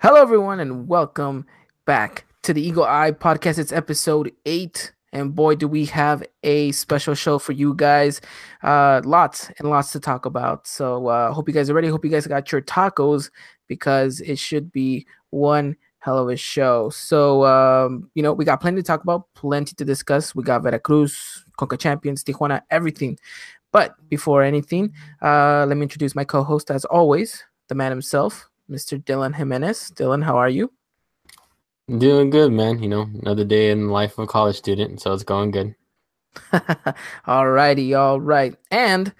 Hello, everyone, and welcome back to the Eagle Eye Podcast. It's episode eight, and boy, do we have a special show for you guys. Uh, lots and lots to talk about. So, uh, hope you guys are ready. Hope you guys got your tacos because it should be one hell of a show. So, um, you know, we got plenty to talk about, plenty to discuss. We got Veracruz, Conca Champions, Tijuana, everything. But before anything, uh, let me introduce my co-host, as always, the man himself, Mr. Dylan Jimenez. Dylan, how are you? Doing good, man. You know, another day in the life of a college student, so it's going good. all righty, all right. And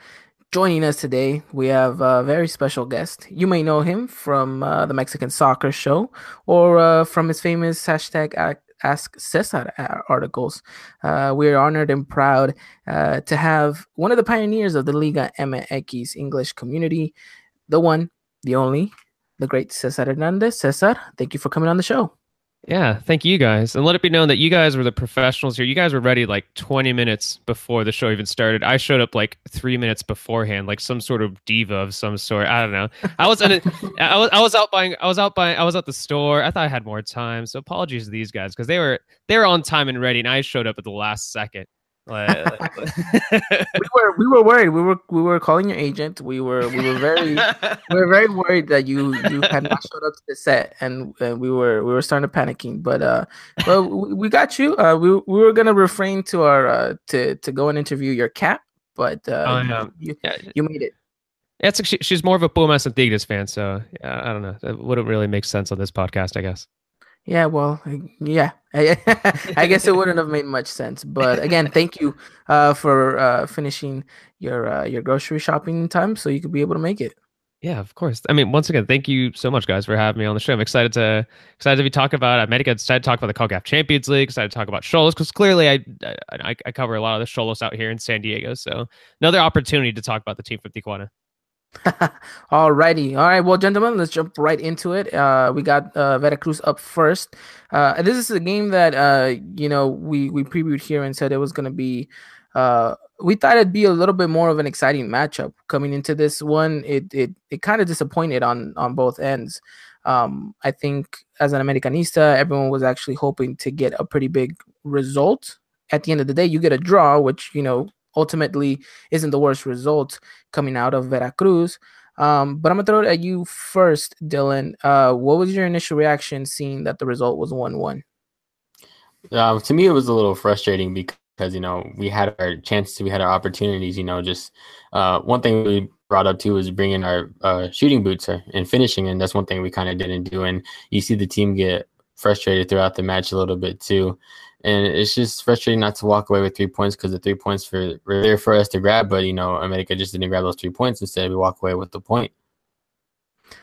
joining us today, we have a very special guest. You may know him from uh, the Mexican Soccer Show or uh, from his famous hashtag Ask Cesar articles. Uh, we are honored and proud uh, to have one of the pioneers of the Liga MX English community, the one, the only, the great Cesar Hernandez. Cesar, thank you for coming on the show. Yeah, thank you guys. And let it be known that you guys were the professionals here. You guys were ready like 20 minutes before the show even started. I showed up like three minutes beforehand, like some sort of diva of some sort. I don't know. I was, in I was, I was out buying, I was out buying, I was at the store. I thought I had more time. So apologies to these guys because they were, they were on time and ready. And I showed up at the last second we were we were worried. We were we were calling your agent. We were we were very we were very worried that you you had not showed up to the set, and, and we were we were starting to panicking. But uh, well, we, we got you. Uh, we we were gonna refrain to our uh to to go and interview your cat, but uh, oh, yeah. you, yeah. you made it. Yeah, it's like she, she's more of a Pumas and Tigres fan, so yeah, I don't know. It wouldn't really make sense on this podcast, I guess. Yeah, well, yeah, I guess it wouldn't have made much sense. But again, thank you uh, for uh, finishing your uh, your grocery shopping time so you could be able to make it. Yeah, of course. I mean, once again, thank you so much, guys, for having me on the show. I'm excited to excited to be talking about America. Excited to talk about the CONCACAF Champions League. Excited to talk about Xolos because clearly I, I I cover a lot of the Xolos out here in San Diego. So another opportunity to talk about the team from Tijuana. Alrighty. All right. Well, gentlemen, let's jump right into it. Uh, we got uh, Veracruz up first. Uh, this is a game that uh, you know we we previewed here and said it was going to be. Uh, we thought it'd be a little bit more of an exciting matchup coming into this one. It it it kind of disappointed on on both ends. Um, I think as an Americanista, everyone was actually hoping to get a pretty big result. At the end of the day, you get a draw, which you know ultimately isn't the worst result coming out of Veracruz. Um, but I'm gonna throw it at you first, Dylan. Uh, what was your initial reaction seeing that the result was one-one? Uh, to me, it was a little frustrating because you know we had our chances, we had our opportunities. You know, just uh, one thing we brought up too was bringing our uh, shooting boots and finishing, and that's one thing we kind of didn't do. And you see the team get frustrated throughout the match a little bit too and it's just frustrating not to walk away with three points because the three points for, were there for us to grab, but you know, America just didn't grab those three points. Instead, we walk away with the point.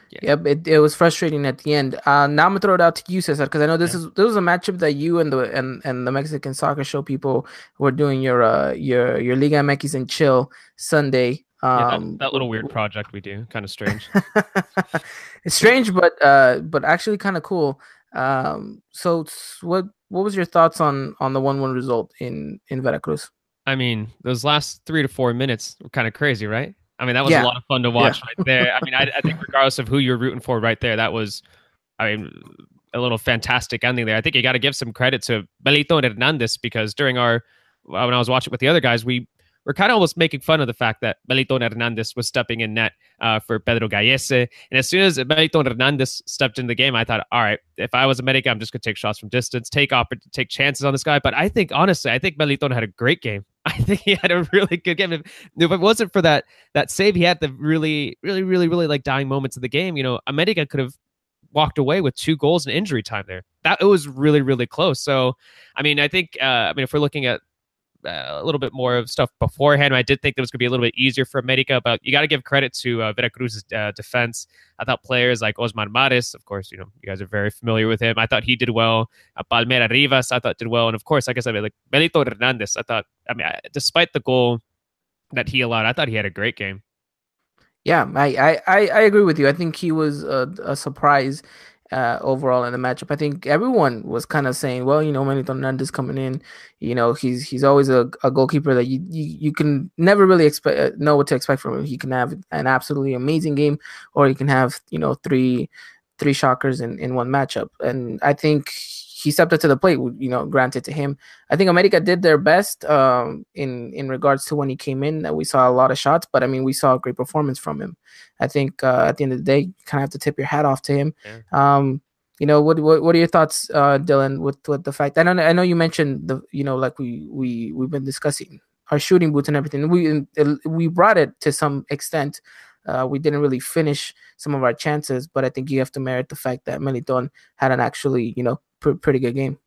Yeah. Yep, it, it was frustrating at the end. Uh, now I'm gonna throw it out to you, Cesar, because I know this yeah. is this was a matchup that you and the and, and the Mexican soccer show people were doing your uh your your Liga MX and chill Sunday. Um, yeah, that, um, that, little weird project we do, kind of strange. it's strange, but uh, but actually kind of cool. Um, so what what was your thoughts on on the one one result in in Veracruz? I mean, those last three to four minutes were kind of crazy, right? I mean, that was yeah. a lot of fun to watch yeah. right there. I mean, I, I think regardless of who you're rooting for, right there, that was, I mean, a little fantastic ending there. I think you got to give some credit to Meliton Hernandez because during our when I was watching with the other guys, we we're kind of almost making fun of the fact that Melito Hernandez was stepping in net uh, for Pedro Gallese. And as soon as Melito Hernandez stepped in the game, I thought, all right, if I was America, I'm just going to take shots from distance, take opp- take chances on this guy. But I think, honestly, I think Melito had a great game. I think he had a really good game. If, if it wasn't for that that save, he had the really, really, really, really like dying moments of the game. You know, America could have walked away with two goals in injury time there. That it was really, really close. So, I mean, I think, uh, I mean, if we're looking at a little bit more of stuff beforehand. I did think that was going to be a little bit easier for America, but you got to give credit to uh, Veracruz's uh, defense. I thought players like Osman Mares, of course, you know, you guys are very familiar with him. I thought he did well. Uh, Palmera Rivas, I thought did well. And of course, like I said, like Benito Hernandez, I thought, I mean, I, despite the goal that he allowed, I thought he had a great game. Yeah, I, I, I agree with you. I think he was a, a surprise uh, overall in the matchup. I think everyone was kind of saying, well, you know, Melito Hernandez coming in, you know, he's he's always a, a goalkeeper that you, you, you can never really expect uh, know what to expect from him. He can have an absolutely amazing game, or he can have you know three three shockers in, in one matchup. And I think he stepped up to the plate, you know, granted to him. I think America did their best um, in in regards to when he came in. That we saw a lot of shots, but I mean, we saw a great performance from him. I think uh, at the end of the day, you kind of have to tip your hat off to him. Yeah. Um, you know, what, what what are your thoughts, uh, Dylan, with with the fact? I know I know you mentioned the you know like we we we've been discussing our shooting boots and everything. We we brought it to some extent. Uh, we didn't really finish some of our chances, but I think you have to merit the fact that Meliton had an actually, you know, pr- pretty good game.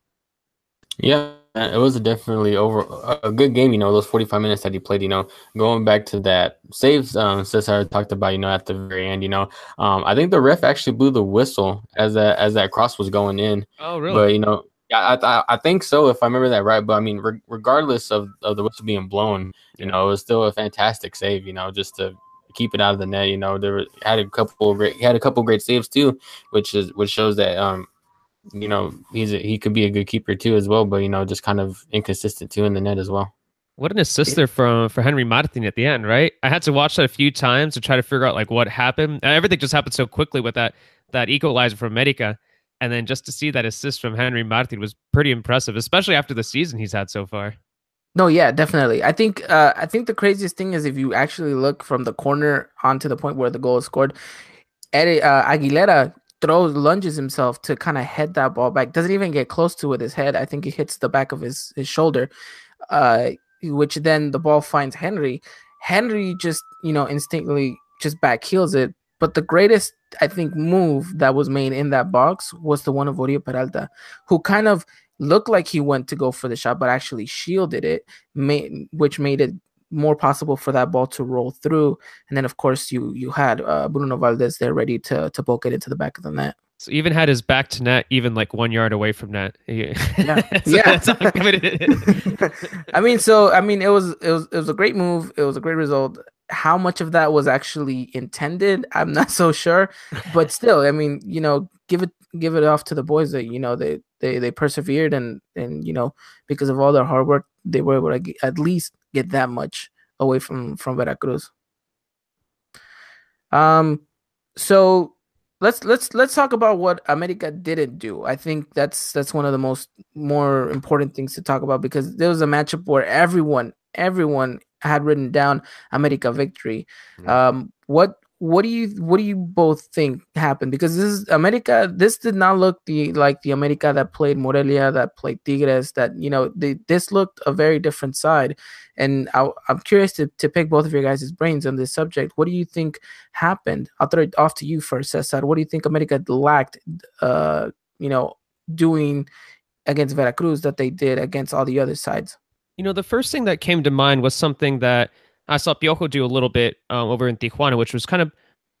Yeah, it was definitely over a good game. You know, those forty five minutes that he played. You know, going back to that saves, um, Cesar talked about. You know, at the very end. You know, um, I think the ref actually blew the whistle as that as that cross was going in. Oh, really? But you know, yeah, I, I think so if I remember that right. But I mean, re- regardless of, of the whistle being blown, you know, it was still a fantastic save. You know, just to keep it out of the net. You know, there had a couple great he had a couple great saves too, which is which shows that um you know he's a, he could be a good keeper too as well, but you know just kind of inconsistent too in the net as well. What an assist there from for Henry Martin at the end, right? I had to watch that a few times to try to figure out like what happened. Everything just happened so quickly with that that equalizer from America. And then just to see that assist from Henry Martin was pretty impressive, especially after the season he's had so far. No, yeah, definitely. I think uh, I think the craziest thing is if you actually look from the corner onto the point where the goal is scored, Eddie, uh, Aguilera throws lunges himself to kind of head that ball back. Doesn't even get close to with his head. I think it hits the back of his his shoulder, uh, which then the ball finds Henry. Henry just you know instinctively just back heels it. But the greatest I think move that was made in that box was the one of Oribe Peralta, who kind of looked like he went to go for the shot, but actually shielded it, made, which made it more possible for that ball to roll through. And then, of course, you you had uh, Bruno Valdez there ready to to poke it into the back of the net. So even had his back to net, even like one yard away from net. Yeah, yeah. I mean, so I mean, it was it was it was a great move. It was a great result. How much of that was actually intended, I'm not so sure. But still, I mean, you know, give it give it off to the boys that you know they they they persevered and and you know because of all their hard work they were able to get, at least get that much away from from Veracruz. Um, so let's let's let's talk about what America didn't do. I think that's that's one of the most more important things to talk about because there was a matchup where everyone everyone had written down America victory. Mm-hmm. Um, what what do you what do you both think happened? Because this is America. This did not look the like the America that played Morelia, that played Tigres. That you know, they, this looked a very different side. And I, am curious to, to pick both of your guys' brains on this subject. What do you think happened? I'll throw it off to you first, Cesar. What do you think America lacked? Uh, you know, doing against Veracruz that they did against all the other sides. You know, the first thing that came to mind was something that I saw Piojo do a little bit um, over in Tijuana, which was kind of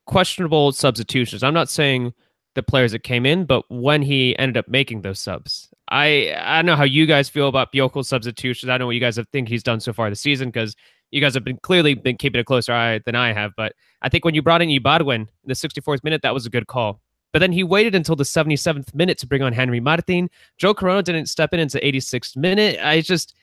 questionable substitutions. I'm not saying the players that came in, but when he ended up making those subs. I I know how you guys feel about Piojo's substitutions. I don't know what you guys have think he's done so far this season because you guys have been clearly been keeping a closer eye than I have. But I think when you brought in Ibargüen in the 64th minute, that was a good call. But then he waited until the 77th minute to bring on Henry Martin. Joe Corona didn't step in until 86th minute. I just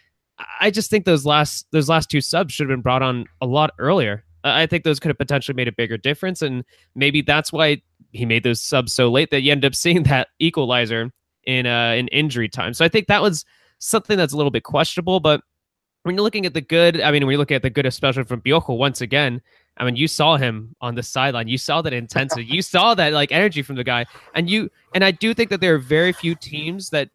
I just think those last those last two subs should have been brought on a lot earlier. I think those could have potentially made a bigger difference, and maybe that's why he made those subs so late that you end up seeing that equalizer in uh in injury time. So I think that was something that's a little bit questionable. But when you're looking at the good, I mean, when you're looking at the good, especially from Piojo, once again, I mean, you saw him on the sideline. You saw that intensity. you saw that like energy from the guy, and you and I do think that there are very few teams that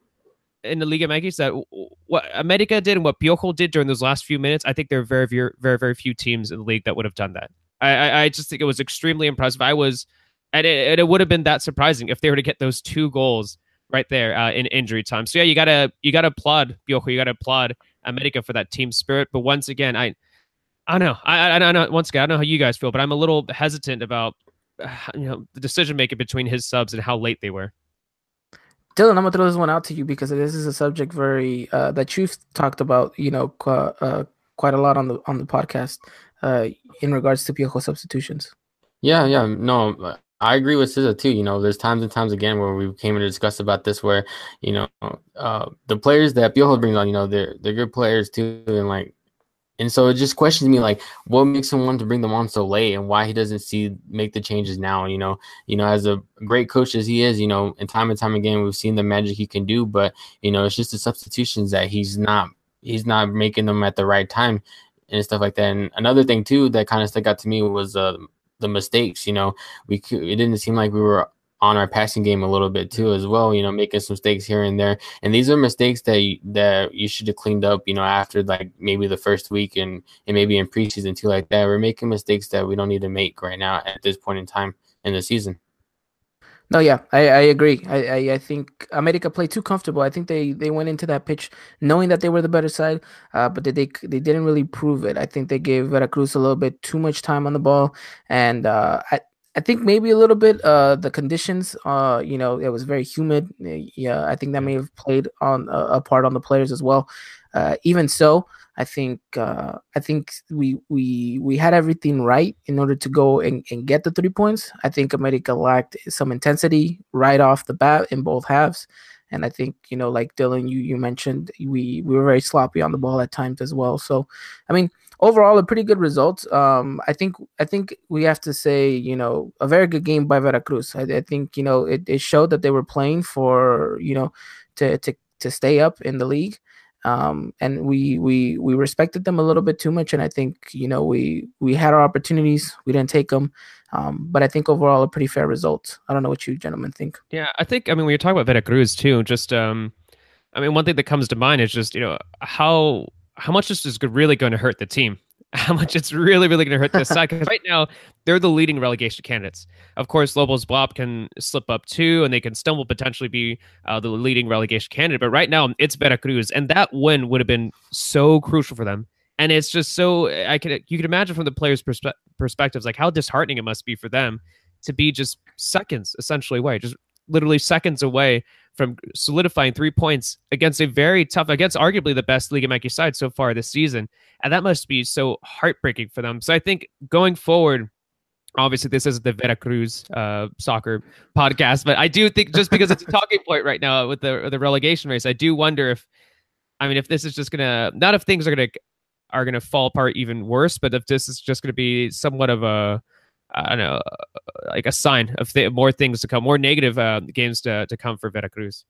in the Liga MX that what America did and what Piojo did during those last few minutes, I think there are very, very, very, very few teams in the league that would have done that. I, I, I just think it was extremely impressive. I was, and it, and it would have been that surprising if they were to get those two goals right there uh, in injury time. So yeah, you gotta, you gotta applaud Piojo. You gotta applaud America for that team spirit. But once again, I, I don't know. I, I, know. Once again, I don't know how you guys feel, but I'm a little hesitant about, you know, the decision making between his subs and how late they were. Dylan, I'm gonna throw this one out to you because this is a subject very uh, that you've talked about, you know, qu- uh, quite a lot on the on the podcast uh, in regards to Piojo substitutions. Yeah, yeah, no, I agree with Cesar too. You know, there's times and times again where we came to discuss about this, where you know uh, the players that Piojo brings on, you know, they're they're good players too, and like and so it just questions me like what makes him want to bring them on so late and why he doesn't see make the changes now you know? You know as a great coach as he is you know and time and time again we've seen the magic he can do but you know it's just the substitutions that he's not he's not making them at the right time and stuff like that. And another thing too that kind of stuck out to me was uh, the mistakes you know? We it didn't seem like we were on our passing game a little bit too as well you know making some mistakes here and there and these are mistakes that you, that you should have cleaned up you know after like maybe the first week and and maybe in preseason too like that we're making mistakes that we don't need to make right now at this point in time in the season no, yeah, I, I agree. I, I, I think America played too comfortable. I think they, they went into that pitch knowing that they were the better side, uh, but they, they they didn't really prove it. I think they gave Veracruz a little bit too much time on the ball, and uh, I, I think maybe a little bit uh the conditions uh you know it was very humid yeah I think that may have played on uh, a part on the players as well. Uh even so I think uh I think we we we had everything right in order to go and, and get the three points. I think America lacked some intensity right off the bat in both halves. And I think you know like Dylan you you mentioned we we were very sloppy on the ball at times as well. So I mean overall a pretty good result. Um, I think I think we have to say you know a very good game by Veracruz. I, I think you know it, it showed that they were playing for you know to to to stay up in the league. Um, and we we we respected them a little bit too much, and I think you know we we had our opportunities, we didn't take them, um, but I think overall a pretty fair result. I don't know what you gentlemen think. Yeah, I think I mean when you're talking about Veracruz too, just um, I mean one thing that comes to mind is just you know how how much this is really going to hurt the team how much it's really, really going to hurt this side. Because right now, they're the leading relegation candidates. Of course, Lobos BUAP can slip up too, and they can stumble potentially be uh, the leading relegation candidate. But right now, it's Veracruz, and that win would have been so crucial for them. And it's just so I can you can imagine from the players' perspe- perspectives, like how disheartening it must be for them to be just seconds essentially away, just literally seconds away from solidifying three points against a very tough, against arguably the best Liga MX side so far this season. And that must be so heartbreaking for them. So I think going forward, obviously this is the Veracruz uh, soccer podcast, but I do think just because it's a talking point right now with the the relegation race, I do wonder if, I mean, if this is just gonna not if things are gonna are gonna fall apart even worse, but if this is just gonna be somewhat of a I don't know, like a sign of th- more things to come, more negative uh, games to, to come for Veracruz.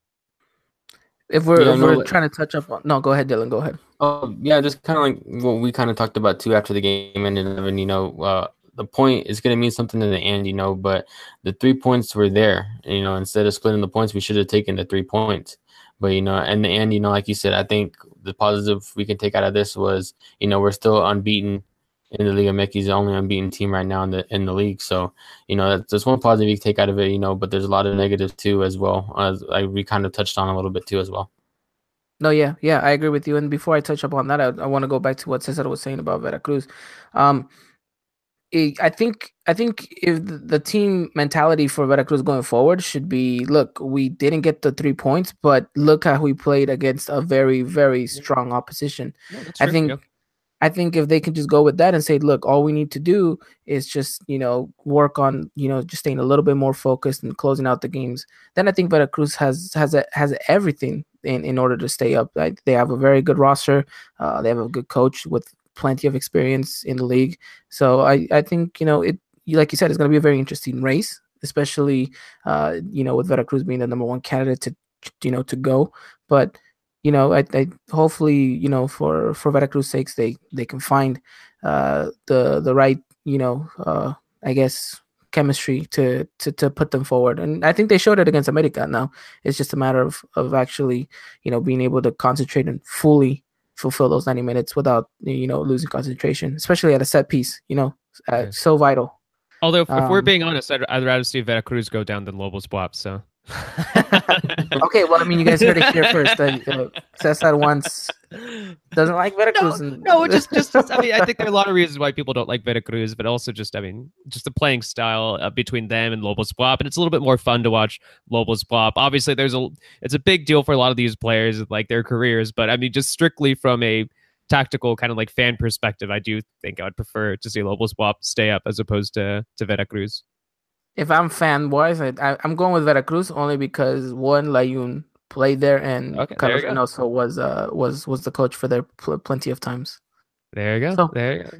If we're, yeah, if we're no, trying to touch up on, no, go ahead, Dylan, go ahead. Oh yeah, just kind of like what we kind of talked about too after the game ended. And you know, uh, the point is going to mean something in the end, you know. But the three points were there. You know, instead of splitting the points, we should have taken the three points. But you know, in the end, you know, like you said, I think the positive we can take out of this was, you know, we're still unbeaten in the Liga MX, the only unbeaten team right now in the in the league. So you know that's, that's one positive you take out of it. You know, but there's a lot of negatives too as well. As I we kind of touched on a little bit too as well. No, yeah, yeah, I agree with you. And before I touch up on that, I, I want to go back to what Cesar was saying about Veracruz. Um, I think I think if the team mentality for Veracruz going forward should be, look, we didn't get the three points, but look how we played against a very very strong opposition. Yeah, I think. I think if they can just go with that and say, look, all we need to do is just, you know, work on, you know, just staying a little bit more focused and closing out the games, then I think Veracruz has has a, has everything in, in order to stay up. Like they have a very good roster. Uh, they have a good coach with plenty of experience in the league. So I, I think, you know, it like you said, it's going to be a very interesting race, especially, uh, you know, with Veracruz being the number one candidate to, you know, to go. But you know, I, I hopefully, you know, for for Veracruz sakes, they they can find uh, the the right, you know, uh, I guess chemistry to, to to put them forward. And I think they showed it against America. Now it's just a matter of of actually, you know, being able to concentrate and fully fulfill those 90 minutes without you know losing concentration, especially at a set piece. You know, uh, so vital. Although, if, um, if, we're being honest, I'd, I'd rather see Veracruz go down than Lobos BUAP. So okay, well, I mean, you guys heard it here first. Uh, uh, Cesar once doesn't like Veracruz. No, and... no, just, just, just, I mean, I think there are a lot of reasons why people don't like Veracruz, but also just, I mean, just the playing style uh, between them and Lobos BUAP, and it's a little bit more fun to watch Lobos BUAP. Obviously, there's a, it's a big deal for a lot of these players, like their careers, but I mean, just strictly from a tactical kind of like fan perspective, I do think I would prefer to see Lobos BUAP stay up as opposed to to Veracruz if I'm fan wise, I, I am going with Veracruz only because one Layun played there and okay, Carlos also was uh was was the coach for there pl- plenty of times. There you go. So, there you go.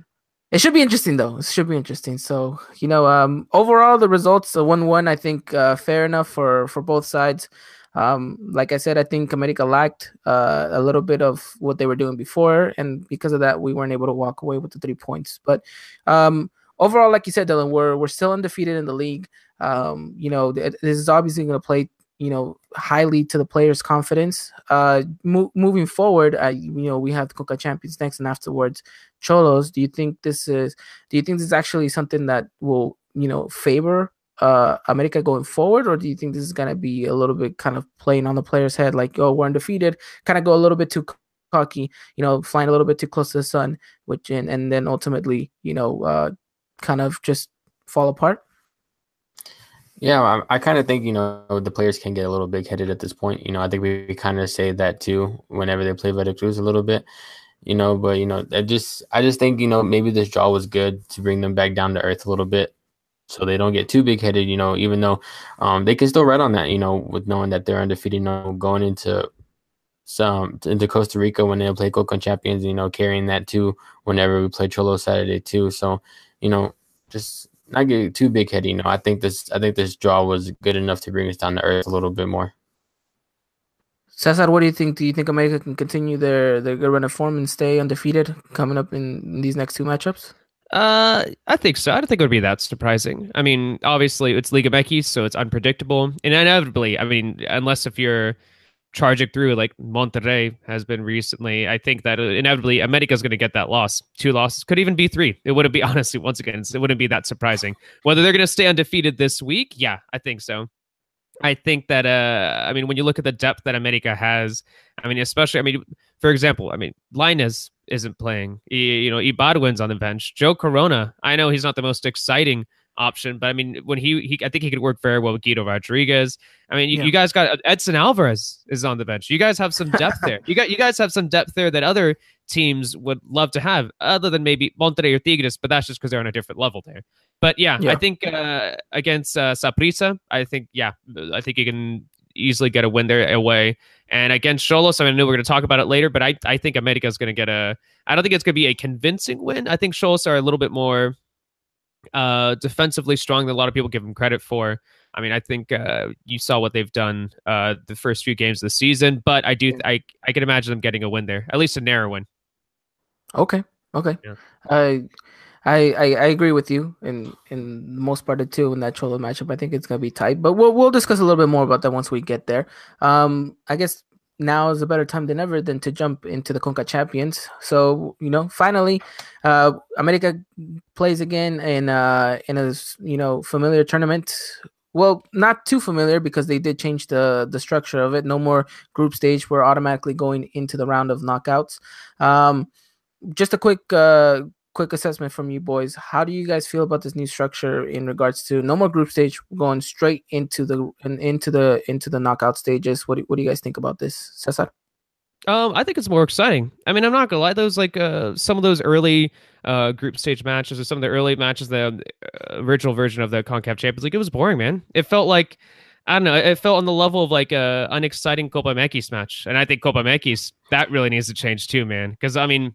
It should be interesting though. It should be interesting. So you know, um, overall the results, a one-one, I think uh, fair enough for for both sides. Um, like I said, I think America lacked uh, a little bit of what they were doing before, and because of that, we weren't able to walk away with the three points. But um, overall, like you said, Dylan, we're we're still undefeated in the league. Um, you know, this is obviously going to play you know highly to the players' confidence. Uh, mo- moving forward, uh, you know we have the Conca Champions next, and afterwards Xolos. Do you think this is? Do you think this is actually something that will you know favor uh, America going forward, or do you think this is gonna be a little bit kind of playing on the player's head, like oh we're undefeated, kind of go a little bit too cocky, you know, flying a little bit too close to the sun, which and, and then ultimately you know uh, kind of just fall apart? Yeah, I, I kind of think you know the players can get a little big headed at this point. You know, I think we, we kind of say that too whenever they play Veracruz a little bit. You know, but you know, I just I just think you know maybe this draw was good to bring them back down to earth a little bit, so they don't get too big headed. You know, even though um, they can still ride on that. You know, with knowing that they're undefeated. You know, going into some into Costa Rica when they play Conca Champions. You know, carrying that too whenever we play Xolo Saturday too. So you know, just not get too big headed. You know, I think this I think this draw was good enough to bring us down to earth a little bit more. Cesar, what do you think? Do you think America can continue their their good run of form and stay undefeated coming up in these next two matchups? Uh, I think so. I don't think it would be that surprising. I mean, obviously it's Liga MX, so it's unpredictable, and inevitably, I mean, unless if you're charging through like Monterrey has been recently. I think that inevitably America is going to get that loss. Two losses could even be three. It wouldn't be honestly once again. It wouldn't be that surprising. Whether they're going to stay undefeated this week, yeah, I think so. I think that uh, I mean when you look at the depth that America has, I mean especially I mean for example, I mean Lainez isn't playing. He, you know, Ibargüen's on the bench. Joe Corona, I know he's not the most exciting option. But I mean, when he, he I think he could work very well with Guido Rodriguez. I mean, you, yeah. you guys got Edson Alvarez is on the bench. You guys have some depth there. You got you guys have some depth there that other teams would love to have, other than maybe Monterrey or Tigres. But that's just because they're on a different level there. But yeah, yeah. I think uh, against uh, Saprissa, I think yeah, I think you can easily get a win there away. And against Xolos, I, mean, I know we're going to talk about it later, but I, I think America is going to get a. I don't think it's going to be a convincing win. I think Xolos are a little bit more uh, defensively strong that a lot of people give them credit for. I mean, I think uh, you saw what they've done uh, the first few games of the season, but I do I I can imagine them getting a win there, at least a narrow win. Okay, okay. Yeah. I, I I agree with you in in most part of two in that Xolo matchup. I think it's gonna be tight, but we'll we'll discuss a little bit more about that once we get there. Um, I guess now is a better time than ever than to jump into the Conca Champions. So you know, finally, uh, America plays again in uh, in a you know familiar tournament. Well, not too familiar because they did change the the structure of it. No more group stage. We're automatically going into the round of knockouts. Um, just a quick uh, quick assessment from you boys. How do you guys feel about this new structure in regards to no more group stage, going straight into the into the into the knockout stages? What do, what do you guys think about this, Cesar? Um, I think it's more exciting. I mean, I'm not gonna lie; those like uh, some of those early uh, group stage matches or some of the early matches, the uh, original version of the Concacaf Champions League, it was boring, man. It felt like I don't know. It felt on the level of like a unexciting Copa MX match, and I think Copa MX that really needs to change too, man. Because I mean,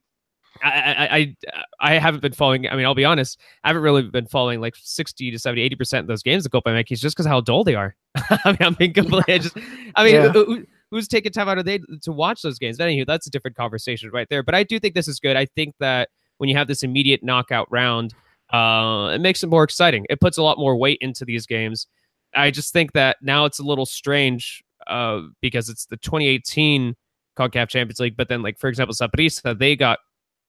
I, I I haven't been following. I mean, I'll be honest. I haven't really been following like sixty to 70, 80 percent of those games of Copa MX just because how dull they are. I mean, I'm being completely. just, I mean, yeah. who, who's taking time out of day to watch those games? But anyway, that's a different conversation right there. But I do think this is good. I think that when you have this immediate knockout round, uh, it makes it more exciting. It puts a lot more weight into these games. I just think that now it's a little strange uh, because it's the 2018 CONCACAF Champions League, but then like for example, Saprissa, they got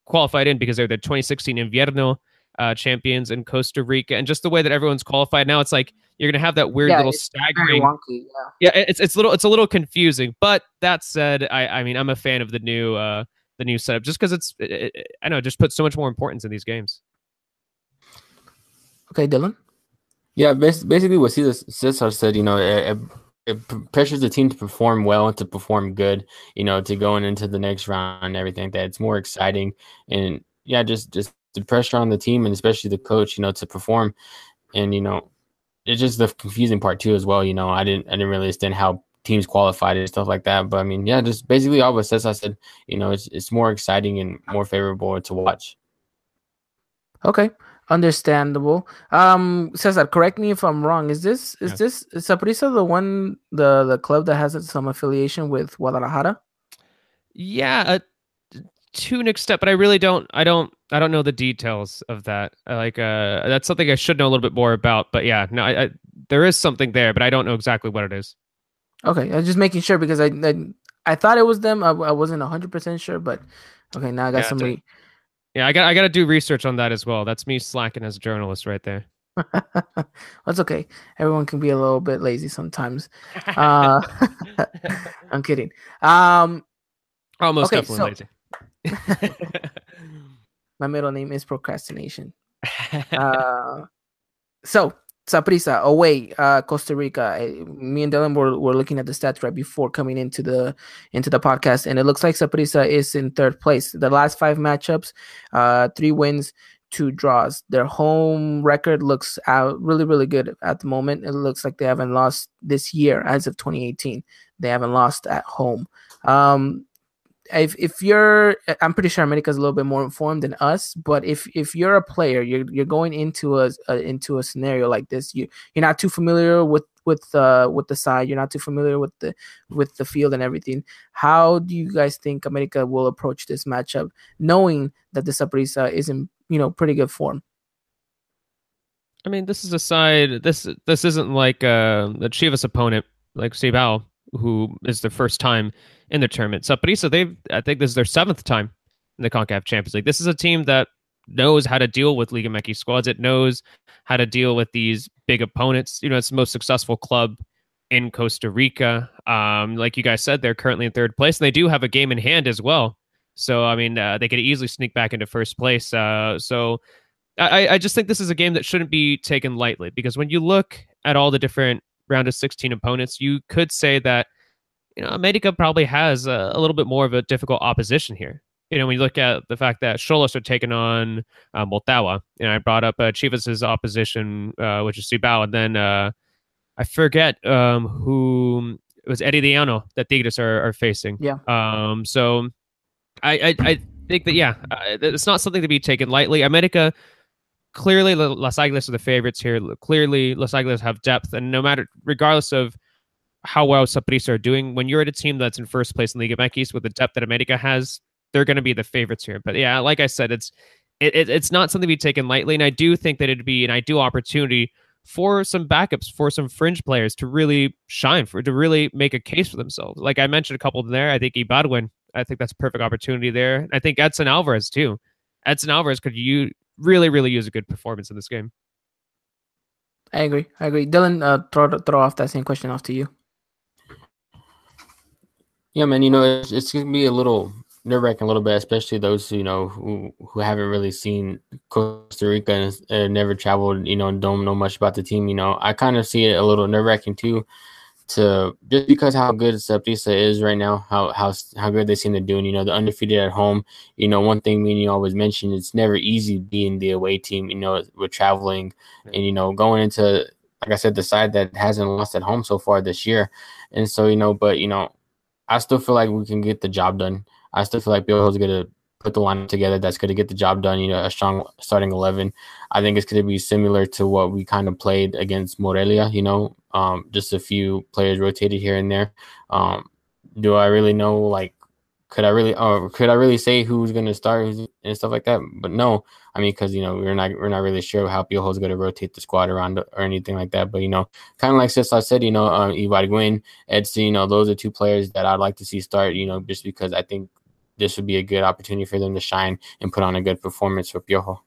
qualified in because they're the 2016 Invierno uh, champions in Costa Rica, and just the way that everyone's qualified now, it's like you're gonna have that weird yeah, little staggering. Wonky, yeah. yeah, it's it's little it's a little confusing. But that said, I I mean I'm a fan of the new uh the new setup just because it's it, it, I know just puts so much more importance in these games. Okay, Dylan. Yeah, basically what Cesar said, you know, it, pressures the team to perform well and to perform good, you know, to going into the next round and everything. That it's more exciting and yeah, just just the pressure on the team and especially the coach, you know, to perform. And you know, it's just the confusing part too as well. You know, I didn't I didn't really understand how teams qualified and stuff like that. But I mean, yeah, just basically all of us. As I said, you know, it's it's more exciting and more favorable to watch. Okay, understandable. Um, Cesar, correct me if I'm wrong. Is this is yes. this is Saprissa the one the the club that has some affiliation with Guadalajara? Yeah, uh, two next step, but I really don't. I don't. I don't know the details of that. Like, uh, that's something I should know a little bit more about. But yeah, no, I, I there is something there, but I don't know exactly what it is. Okay, I was just making sure because I I, I thought it was them. I, I wasn't hundred percent sure, but okay, now I got yeah, somebody. Yeah, I got I got to do research on that as well. That's me slacking as a journalist right there. That's okay. Everyone can be a little bit lazy sometimes. Uh, I'm kidding. Um, almost okay, definitely so, lazy. my middle name is procrastination. Uh, so Saprissa away, uh, Costa Rica. Me and Dylan were, were looking at the stats right before coming into the into the podcast, and it looks like Saprissa is in third place. The last five matchups, uh, three wins, two draws. Their home record looks out really, really good at the moment. It looks like they haven't lost this year as of 2018. They haven't lost at home. Um, if if you're i'm pretty sure america's a little bit more informed than us but if if you're a player you're you're going into a, a into a scenario like this you you're not too familiar with with uh with the side you're not too familiar with the with the field and everything how do you guys think america will approach this matchup knowing that the saprissa is in you know pretty good form? I mean this is a side this this isn't like uh the chivas opponent like Cibao, who is their first time in the tournament. So Saprissa, they've I think this is their seventh time in the CONCACAF Champions League. This is a team that knows how to deal with Liga MX squads. It knows how to deal with these big opponents. You know, it's the most successful club in Costa Rica. Um, like you guys said, they're currently in third place, and they do have a game in hand as well. So I mean, uh, they could easily sneak back into first place. Uh, so I, I just think this is a game that shouldn't be taken lightly because when you look at all the different round of 16 opponents, you could say that you know, America probably has a, a, little bit more of a difficult opposition here. You know, when you look at the fact that Xolos are taking on uh, and I brought up uh, Chivas' opposition, uh, which is Cibao, and then uh, I forget um, who it was Herediano that Tigres are, are facing. Yeah. Um. So, I I, I think that yeah, uh, it's not something to be taken lightly. America clearly Las Águilas are the favorites here. Clearly, Las Águilas have depth, and no matter, regardless of how well Saprissa are doing. When you're at a team that's in first place in Liga MX with the depth that America has, they're going to be the favorites here. But yeah, like I said, it's it, it, it's not something to be taken lightly, and I do think that it'd be an ideal opportunity for some backups, for some fringe players to really shine, for to really make a case for themselves. Like I mentioned a couple there, I think Ibargüen, I think that's a perfect opportunity there. I think Edson Alvarez too. Edson Alvarez could you really, really use a good performance in this game. I agree. I agree. Dylan, uh, throw throw off that same question off to you. Yeah, man. You know, it's, it's gonna be a little nerve wracking a little bit, especially those you know who who haven't really seen Costa Rica and uh, never traveled. You know, don't know much about the team. You know, I kind of see it a little nerve wracking too. To just because how good Saprissa is right now, how how how good they seem to do, and you know the undefeated at home. You know, one thing me and you always mention, it's never easy being the away team. You know, we're traveling, and you know going into like I said, the side that hasn't lost at home so far this year, and so you know, but you know, I still feel like we can get the job done. I still feel like Bill going to put the line together that's going to get the job done. You know, a strong starting 11. I think it's going to be similar to what we kind of played against Morelia, you know, um, just a few players rotated here and there. Um, do I really know, like, could I really, or could I really say who's going to start and stuff like that? But no, I mean, because you know we're not we're not really sure how Piojo is going to rotate the squad around or anything like that. But you know, kind of like I said, you know, um, Ibargüen, Edson, you know, those are two players that I'd like to see start. You know, just because I think this would be a good opportunity for them to shine and put on a good performance for Piojo.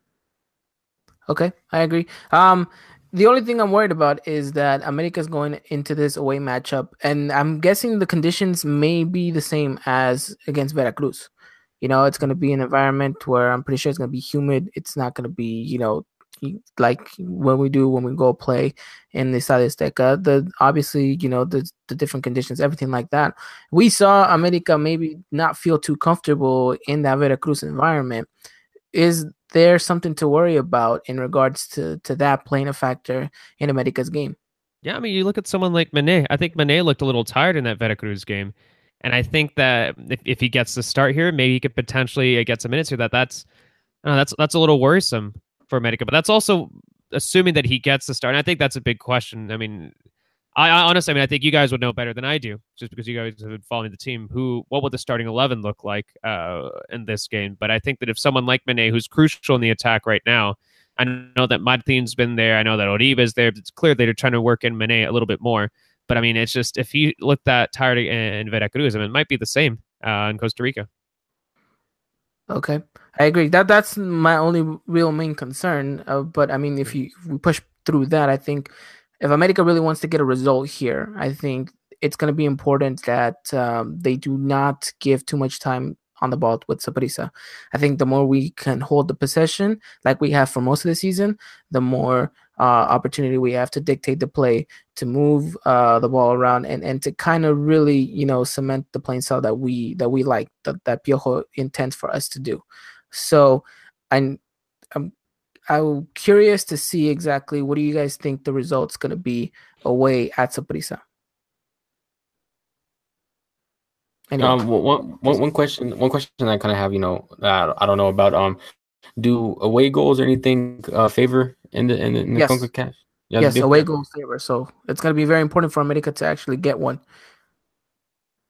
Okay, I agree. Um, the only thing I'm worried about is that America's going into this away matchup, and I'm guessing the conditions may be the same as against Veracruz. You know, it's going to be an environment where I'm pretty sure it's going to be humid. It's not going to be, you know, like when we do when we go play in the Estadio Azteca. The obviously, you know, the the different conditions, everything like that. We saw America maybe not feel too comfortable in that Veracruz environment. Is there something to worry about in regards to to that playing a factor in America's game? Yeah, I mean, you look at someone like Mane. I think Mane looked a little tired in that Veracruz game, and I think that if, if he gets the start here, maybe he could potentially uh, get some minutes here. That that's that's that's a little worrisome for America, but that's also assuming that he gets the start. And I think that's a big question. I mean, I, I, honestly, I mean, I think you guys would know better than I do, just because you guys have been following the team. Who, what would the starting eleven look like uh, in this game? But I think that if someone like Mane, who's crucial in the attack right now, I know that Martin's been there. I know that Oribe's there. It's clear they're trying to work in Mane a little bit more. But I mean, it's just if you look that tired in Veracruz, I mean, it might be the same uh, in Costa Rica. Okay, I agree. That that's my only real main concern. Uh, but I mean, if you we push through that, I think if America really wants to get a result here, I think it's going to be important that um, they do not give too much time on the ball with Saprissa. I think the more we can hold the possession, like we have for most of the season, the more uh, opportunity we have to dictate the play, to move uh, the ball around, and, and to kind of really, you know, cement the playing style that we that we like, that that Piojo intends for us to do. So, I'm I'm I'm curious to see exactly what do you guys think the result's going to be away at Saprissa. Anyway. Um, one, one, one question, one question I kind of have, you know, that I don't know about. Um, do away goals or anything uh, favor in the in the, in the yes. CONCACAF? Yeah, yes, away goals favor. So it's going to be very important for America to actually get one.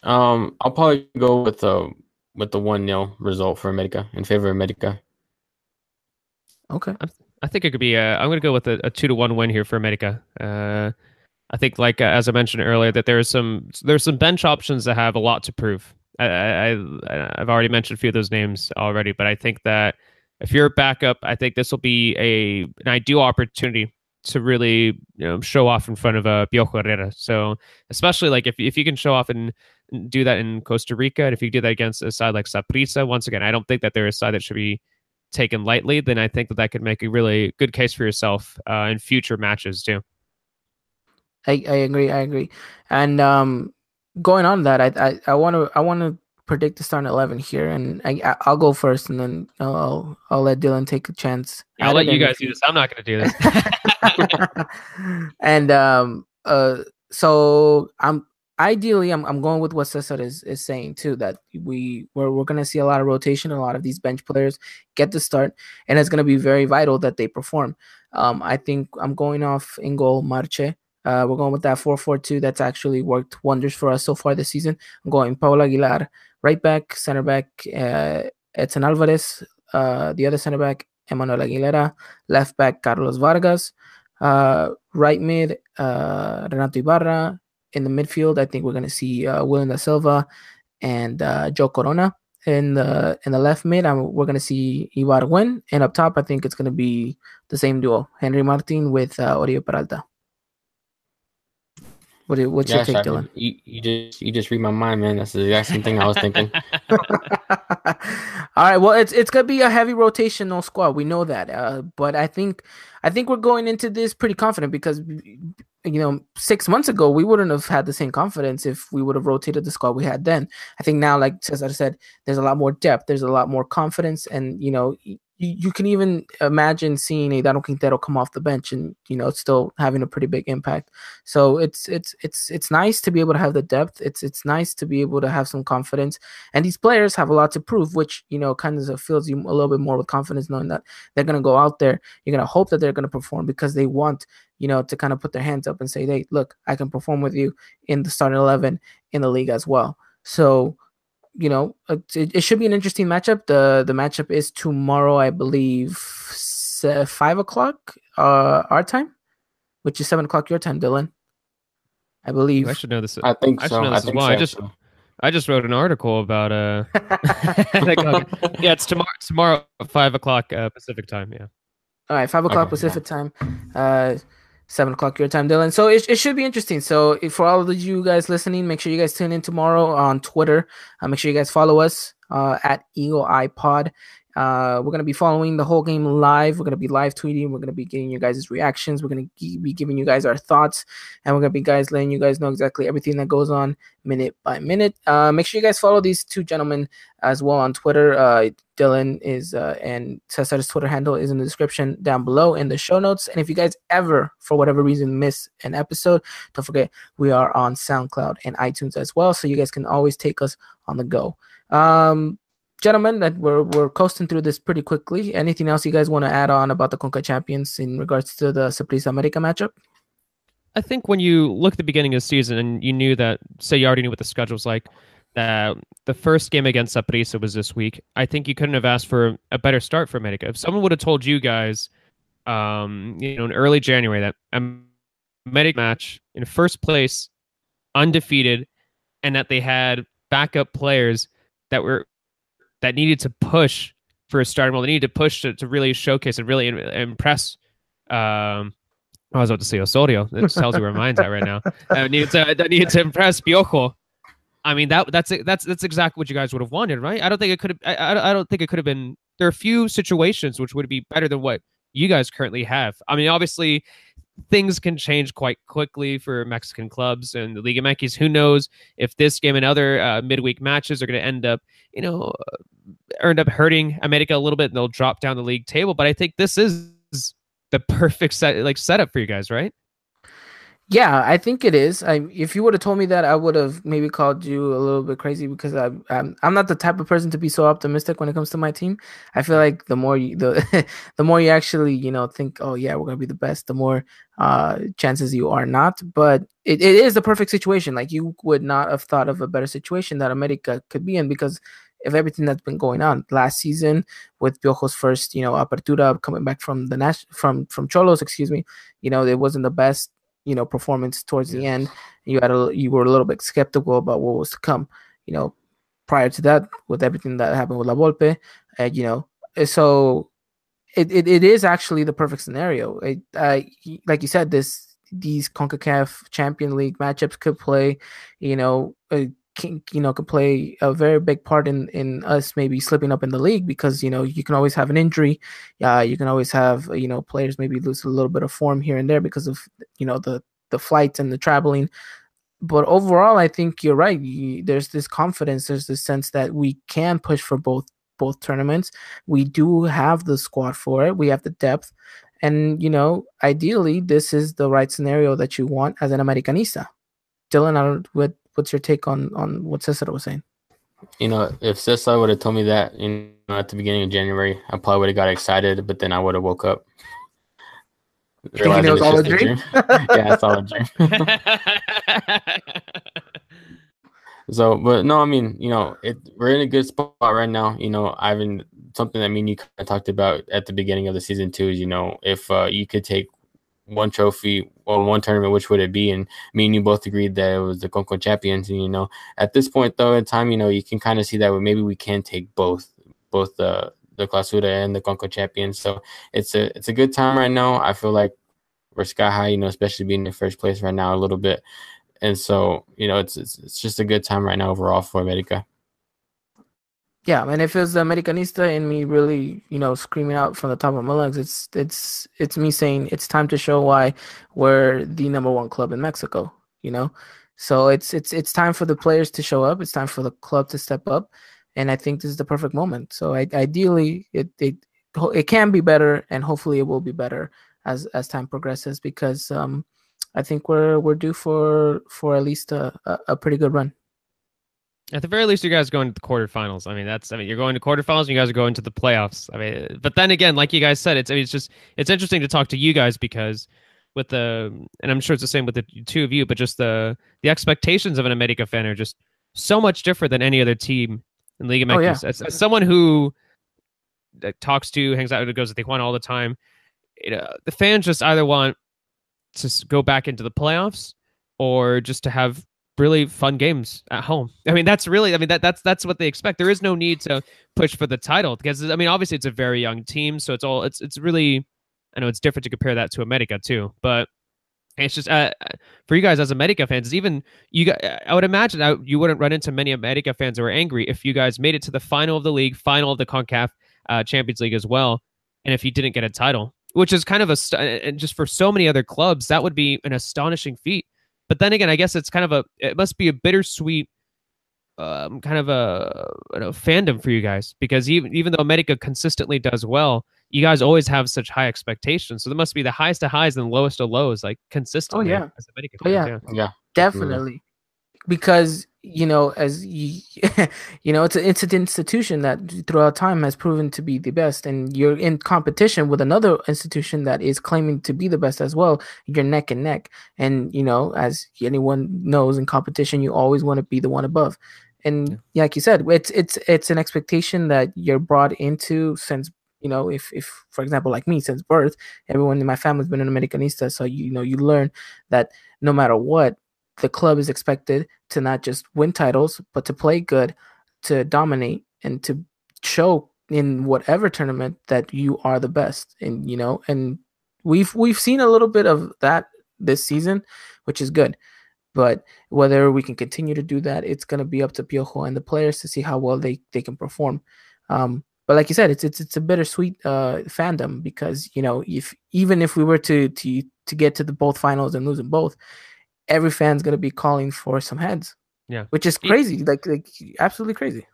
Um, I'll probably go with the with the one 0 result for America in favor of America. Okay, I think it could be. A, I'm going to go with a, a, two to one win here for America. Uh, I think, like uh, as I mentioned earlier, that there's some there's some bench options that have a lot to prove. I, I I've already mentioned a few of those names already, but I think that if you're a backup, I think this will be a an ideal opportunity to really you know show off in front of a uh, Piojo Herrera. So especially like if if you can show off and do that in Costa Rica, and if you do that against a side like Saprissa, once again, I don't think that they're a side that should be taken lightly. Then I think that that could make a really good case for yourself uh, in future matches too. I, I agree. I agree. And um, going on that, I I want to I want to predict the starting eleven here, and I I'll go first, and then I'll I'll let Dylan take a chance. I'll let you guys do this. I'm not going to do this. and um uh so I'm ideally I'm I'm going with what Cesar is is saying too that we we're we're going to see a lot of rotation, a lot of these bench players get the start, and it's going to be very vital that they perform. Um, I think I'm going off in goal Marche. Uh, we're going with that 4-4-2. That's actually worked wonders for us so far this season. I'm going Paulo Aguilar, right back, center back, uh, Edson Alvarez, uh, the other center back, Emmanuel Aguilera, left back, Carlos Vargas, uh, right mid, uh, Renato Ibarra. In the midfield, I think we're going to see uh, William da Silva and uh, Joe Corona. In the in the left mid, I'm, we're going to see Ibargüen. And up top, I think it's going to be the same duo, Henry Martin with uh, Oribe Peralta. What do, what's your take, Dylan? You, you just you just read my mind, man. That's the exact same thing I was thinking. All right, well, it's it's gonna be a heavy rotational squad. We know that, uh, but I think I think we're going into this pretty confident because you know six months ago we wouldn't have had the same confidence if we would have rotated the squad we had then. I think now, like as I said, there's a lot more depth, there's a lot more confidence, and you know you, can even imagine seeing a Dano Quintero come off the bench and you know still having a pretty big impact. So it's it's it's it's nice to be able to have the depth. It's it's nice to be able to have some confidence. And these players have a lot to prove, which you know kind of fills you a little bit more with confidence, knowing that they're gonna go out there. You're gonna hope that they're gonna perform because they want you know to kind of put their hands up and say, hey, look, I can perform with you in the starting eleven in the league as well. So you know, uh, it, it, should be an interesting matchup. The the matchup is tomorrow, I believe, five o'clock uh, our time, which is seven o'clock your time, Dylan. I believe. I should know this. I think I so. I, think well. so. I just I just wrote an article about uh. yeah, it's tomorrow. Tomorrow, five o'clock uh, Pacific time. Yeah. All right, five o'clock okay, Pacific yeah. time. Uh, seven o'clock your time, Dylan. So it, it should be interesting. So for all of you guys listening, make sure you guys tune in tomorrow on Twitter. Uh, make sure you guys follow us uh, at Eagle Eye Pod. Uh, we're gonna be following the whole game live. We're gonna be live tweeting. We're gonna be getting you guys' reactions. We're gonna be giving you guys our thoughts, and we're gonna be guys letting you guys know exactly everything that goes on minute by minute. Uh, make sure you guys follow these two gentlemen as well on Twitter. Uh, Dylan is uh, and Cesar's Twitter handle is in the description down below in the show notes. And if you guys ever, for whatever reason, miss an episode, don't forget we are on SoundCloud and iTunes as well, so you guys can always take us on the go. Um, gentlemen, that we're we're coasting through this pretty quickly. Anything else you guys want to add on about the Conca Champions in regards to the Saprissa America matchup? I think when you look at the beginning of the season and you knew that, say you already knew what the schedule was like, that the first game against Saprissa was this week. I think you couldn't have asked for a better start for America. If someone would have told you guys, um, you know, in early January that a Medic match in first place, undefeated, and that they had backup players that were that needed to push for a starting role. They needed to push to, to really showcase and really impress. Um, I was about to say Osorio. That tells you where mine's at right now. I needed to, I needed to impress Piojo. I mean that that's that's that's exactly what you guys would have wanted, right? I don't think it could have. I, I don't think it could have been. There are a few situations which would be better than what you guys currently have. I mean, obviously, things can change quite quickly for Mexican clubs and the Liga MX. Who knows if this game and other uh, midweek matches are going to end up, you know, uh, end up hurting America a little bit and they'll drop down the league table. But I think this is the perfect set like setup for you guys, right? Yeah, I think it is. I if you would have told me that, I would have maybe called you a little bit crazy because I I'm, I'm not the type of person to be so optimistic when it comes to my team. I feel like the more you the the more you actually you know think, oh yeah, we're gonna be the best, the more uh chances you are not. But it, it is the perfect situation. Like you would not have thought of a better situation that America could be in because of everything that's been going on last season with Piojo's first, you know, apertura coming back from the Nash from from Xolos, excuse me. You know, it wasn't the best you know performance towards yes. the end. You had a you were a little bit skeptical about what was to come. You know, prior to that, with everything that happened with La Volpe, and you know, eh, so it, it, it is actually the perfect scenario. It, uh, like you said, this these Concacaf Champion League matchups could play, you know, uh, can, you know, could play a very big part in in us maybe slipping up in the league because you know you can always have an injury, uh, you can always have you know players maybe lose a little bit of form here and there because of you know the the flights and the traveling. But overall, I think you're right. You, there's this confidence. There's this sense that we can push for both both tournaments. We do have the squad for it. We have the depth, and you know, ideally, this is the right scenario that you want as an Americanista. Dylan, I don't, what's your take on on what Cesar was saying? You know, if Cesar would have told me that you know, at the beginning of January, I probably would have got excited, but then I would have woke up. Thinking it was all a dream? dream. yeah, it's all a dream. so, but no, I mean, you know, it we're in a good spot right now. You know, Ivan, something that me and you kind of talked about at the beginning of the season too is, you know, if uh, you could take one trophy or one tournament, which would it be? And me and you both agreed that it was the Conco Champions. And you know, at this point though in time, you know, you can kind of see that maybe we can take both, both the the Clausura and the Conco Champions. So it's a it's a good time right now. I feel like we're sky high, you know, especially being in first place right now a little bit. And so, you know, it's it's, it's just a good time right now overall for America yeah, and if it's the Americanista and me really, you know, screaming out from the top of my lungs, it's it's it's me saying it's time to show why we're the number one club in Mexico. You know, so it's it's it's time for the players to show up. It's time for the club to step up, and I think this is the perfect moment. So I, ideally, it it it can be better, and hopefully, it will be better as as time progresses because um, I think we're we're due for for at least a, a, a pretty good run. At the very least, you guys are going to the quarterfinals. I mean, that's I mean, you're going to quarterfinals. And you guys are going to the playoffs. I mean, but then again, like you guys said, it's I mean, it's just it's interesting to talk to you guys because with the and I'm sure it's the same with the two of you, but just the the expectations of an America fan are just so much different than any other team in Liga MX. Oh, yeah. as, as, someone who talks to, hangs out, with goes to Tijuana all the time, you know, the fans just either want to go back into the playoffs or just to have really fun games at home. I mean, that's really, I mean, that that's that's what they expect. There is no need to push for the title because I mean, obviously it's a very young team, so it's all it's it's really. I know it's different to compare that to America too, but it's just uh, for you guys as America fans. Even you, guys, I would imagine you wouldn't run into many America fans who are angry if you guys made it to the final of the league, final of the Concacaf, uh, Champions League as well, and if you didn't get a title, which is kind of a and just for so many other clubs, that would be an astonishing feat. But then again, I guess it's kind of a it must be a bittersweet um, kind of a, a, fandom for you guys because even even though America consistently does well, you guys always have such high expectations. So there must be the highest of highs and lowest of lows, like consistently. Oh yeah, oh, yeah. yeah, yeah, definitely. Because you know, as you, you know, it's a, it's an institution that throughout time has proven to be the best, and you're in competition with another institution that is claiming to be the best as well. You're neck and neck, and you know, as anyone knows, in competition, you always want to be the one above and yeah. like you said it's it's it's an expectation that you're brought into since you know if if for example like me since birth everyone in my family's been an americanista so you, you know you learn that no matter what the club is expected to not just win titles but to play good to dominate and to show in whatever tournament that you are the best and you know and we've we've seen a little bit of that this season which is good but whether we can continue to do that, it's going to be up to Piojo and the players to see how well they, they can perform. Um, but like you said, it's it's it's a bittersweet uh, fandom because you know if even if we were to to to get to the both finals and losing both, every fan's going to be calling for some heads. Yeah, which is crazy, like like absolutely crazy.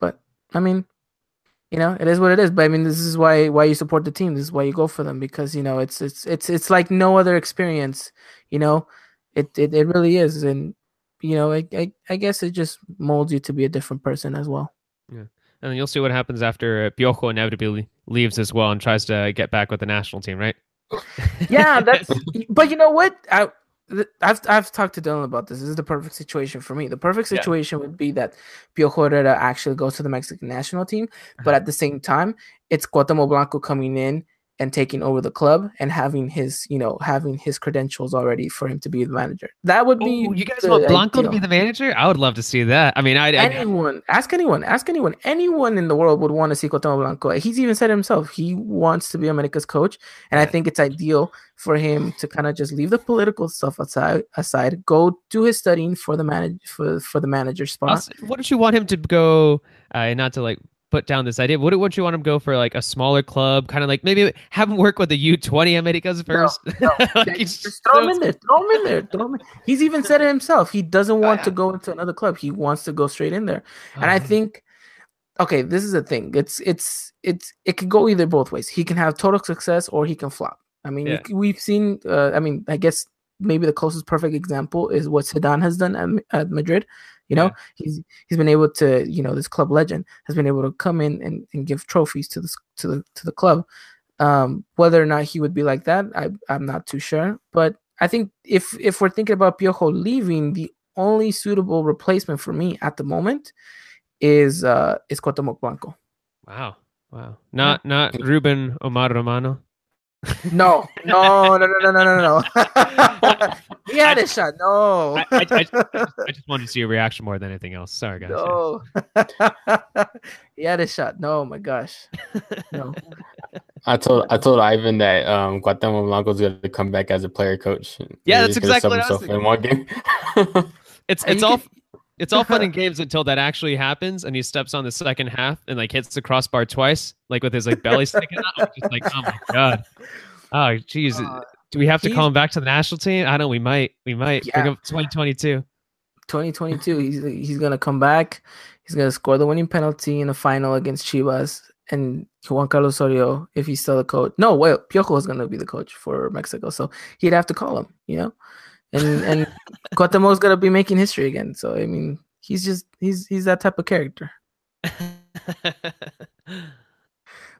But I mean, you know it is what it is but i mean this is why why you support the team this is why you go for them because you know it's it's it's it's like no other experience you know? It it, it really is and you know I, I, I guess it just molds you to be a different person as well. Yeah. And you'll see what happens after Piojo inevitably leaves as well and tries to get back with the national team right yeah that's but you know what I, I've I've talked to Dylan about this. This is the perfect situation for me. The perfect situation yeah. would be that Piojo Herrera actually goes to the Mexican national team, but uh-huh. at the same time, it's Cuauhtemoc Blanco coming in and taking over the club and having his, you know, having his credentials already for him to be the manager. That would be. Ooh, you guys want Blanco ideal. to be the manager? I would love to see that. I mean, I, anyone I, ask anyone, ask anyone, anyone in the world would want to see Cuauhtemoc Blanco. He's even said himself he wants to be America's coach, and I think it's ideal for him to kind of just leave the political stuff aside, aside, go do his studying for the manage for for the manager spot. Also, wouldn't you want him to go? Uh, not to like put down this idea. Would would you want him to go for like a smaller club, kind of like maybe have him work with the U twenty Americas first? No, no. like just, just throw him in there. Throw him in there. Throw him in. He's even said it himself. He doesn't oh, want oh, yeah. to go into another club. He wants to go straight in there. And I uh-huh. think, okay, this is the thing. It's it's it's it can go either both ways. He can have total success or he can flop. I mean, yeah. we've seen. Uh, I mean, I guess maybe the closest perfect example is what Zidane has done at, at Madrid. You know, yeah. he's he's been able to, you know, this club legend has been able to come in and, and give trophies to the to the to the club. Um, whether or not he would be like that, I I'm not too sure. But I think if if we're thinking about Piojo leaving, the only suitable replacement for me at the moment is uh is Cuauhtemoc Blanco. Wow. Wow. Not not Ruben Omar Romano. No, no, no, no, no, no, no, no. he had a shot. No. I, I, I, I, just wanted to see a reaction more than anything else. Sorry, guys. No. he had a shot. No, my gosh. No. I told I told Ivan that um Cuauhtemoc Blanco is going to come back as a player coach. Yeah, that's exactly what I was in one game. it's it's all. Can, it's all fun and games until that actually happens and he steps on the second half and like hits the crossbar twice, like with his like belly sticking out. Just like, oh my god. Oh geez. Uh, Do we have to call him back to the national team? I don't we might. We might. Yeah. Bring up 2022. 2022. He's he's gonna come back. He's gonna score the winning penalty in the final against Chivas. And Juan Carlos Osorio, if he's still the coach. No, well, Piojo is gonna be the coach for Mexico. So he'd have to call him, you know? And and Cuauhtemoc is gonna be making history again. So I mean, he's just he's he's that type of character.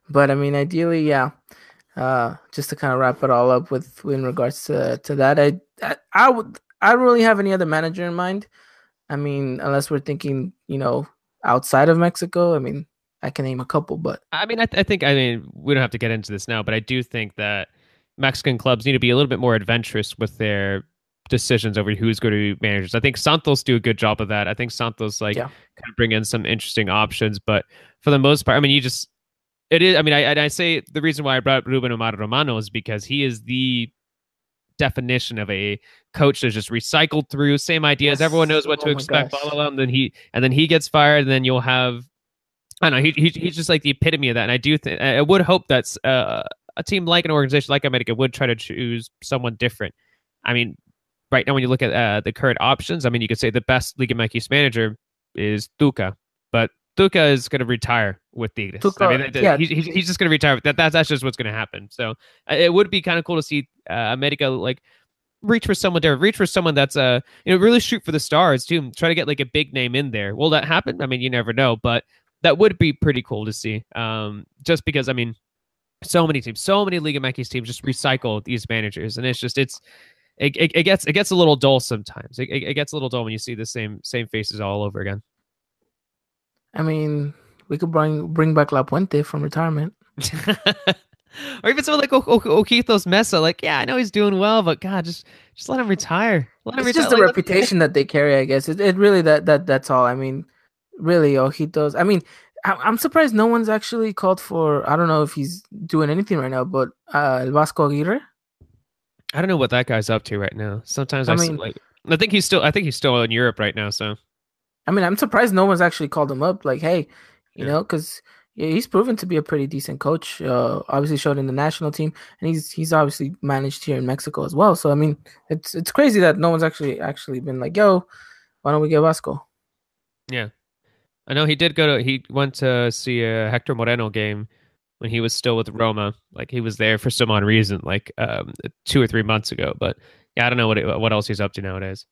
but I mean, ideally, yeah. Uh, just to kind of wrap it all up with in regards to to that, I I, I would I don't really have any other manager in mind. I mean, unless we're thinking, you know, outside of Mexico. I mean, I can name a couple, but I mean, I, th- I think I mean we don't have to get into this now, but I do think that Mexican clubs need to be a little bit more adventurous with their decisions over who's going to be managers. I think Santos do a good job of that. I think Santos like yeah. kind of bring in some interesting options, but for the most part, I mean, you just it is. I mean, I I say the reason why I brought Ruben Omar Romano is because he is the definition of a coach that's just recycled through same ideas. Yes. Everyone knows what oh to expect. Blah, blah, blah, and then he and then he gets fired, and then you'll have I don't know he, he he's just like the epitome of that, and I do think I would hope that's uh, a team like an organization like America would try to choose someone different. I mean, right now when you look at uh, the current options, I mean, you could say the best Liga MX manager is Tuca, but Tuca is going to retire with Tigres. Tuca, I mean, yeah. he's, he's just going to retire. That, that's, that's just what's going to happen. So uh, it would be kind of cool to see uh, America like reach for someone there, reach for someone that's uh you know really shoot for the stars too. Try to get like a big name in there. Will that happen? I mean, you never know, but that would be pretty cool to see. Um, just because I mean, so many teams, so many Liga MX teams just recycle these managers, and it's just it's it, it, it gets it gets a little dull sometimes. It, it, it gets a little dull when you see the same same faces all over again. I mean, we could bring bring back Lapuente from retirement. or even someone like o- o- Ojitos Meza. Like, yeah, I know he's doing well, but God, just just let him retire. Let him it's retire. just the like, reputation that they carry, I guess. It, it really that that that's all. I mean, really, Ojitos. I mean, I'm surprised no one's actually called for. I don't know if he's doing anything right now, but uh, El Vasco Aguirre. I don't know what that guy's up to right now. Sometimes I, I mean, like. I think he's still. I think he's still in Europe right now. So. I mean, I'm surprised no one's actually called him up. Like, hey, you yeah. know, because yeah, he's proven to be a pretty decent coach. Uh, obviously showed in the national team, and he's he's obviously managed here in Mexico as well. So I mean, it's it's crazy that no one's actually actually been like, "Yo, why don't we get Vasco?" Yeah, I know he did go to he went to see a Hector Moreno game when he was still with Roma. Like he was there for some odd reason, like um, two or three months ago. But yeah, I don't know what it, what else he's up to nowadays.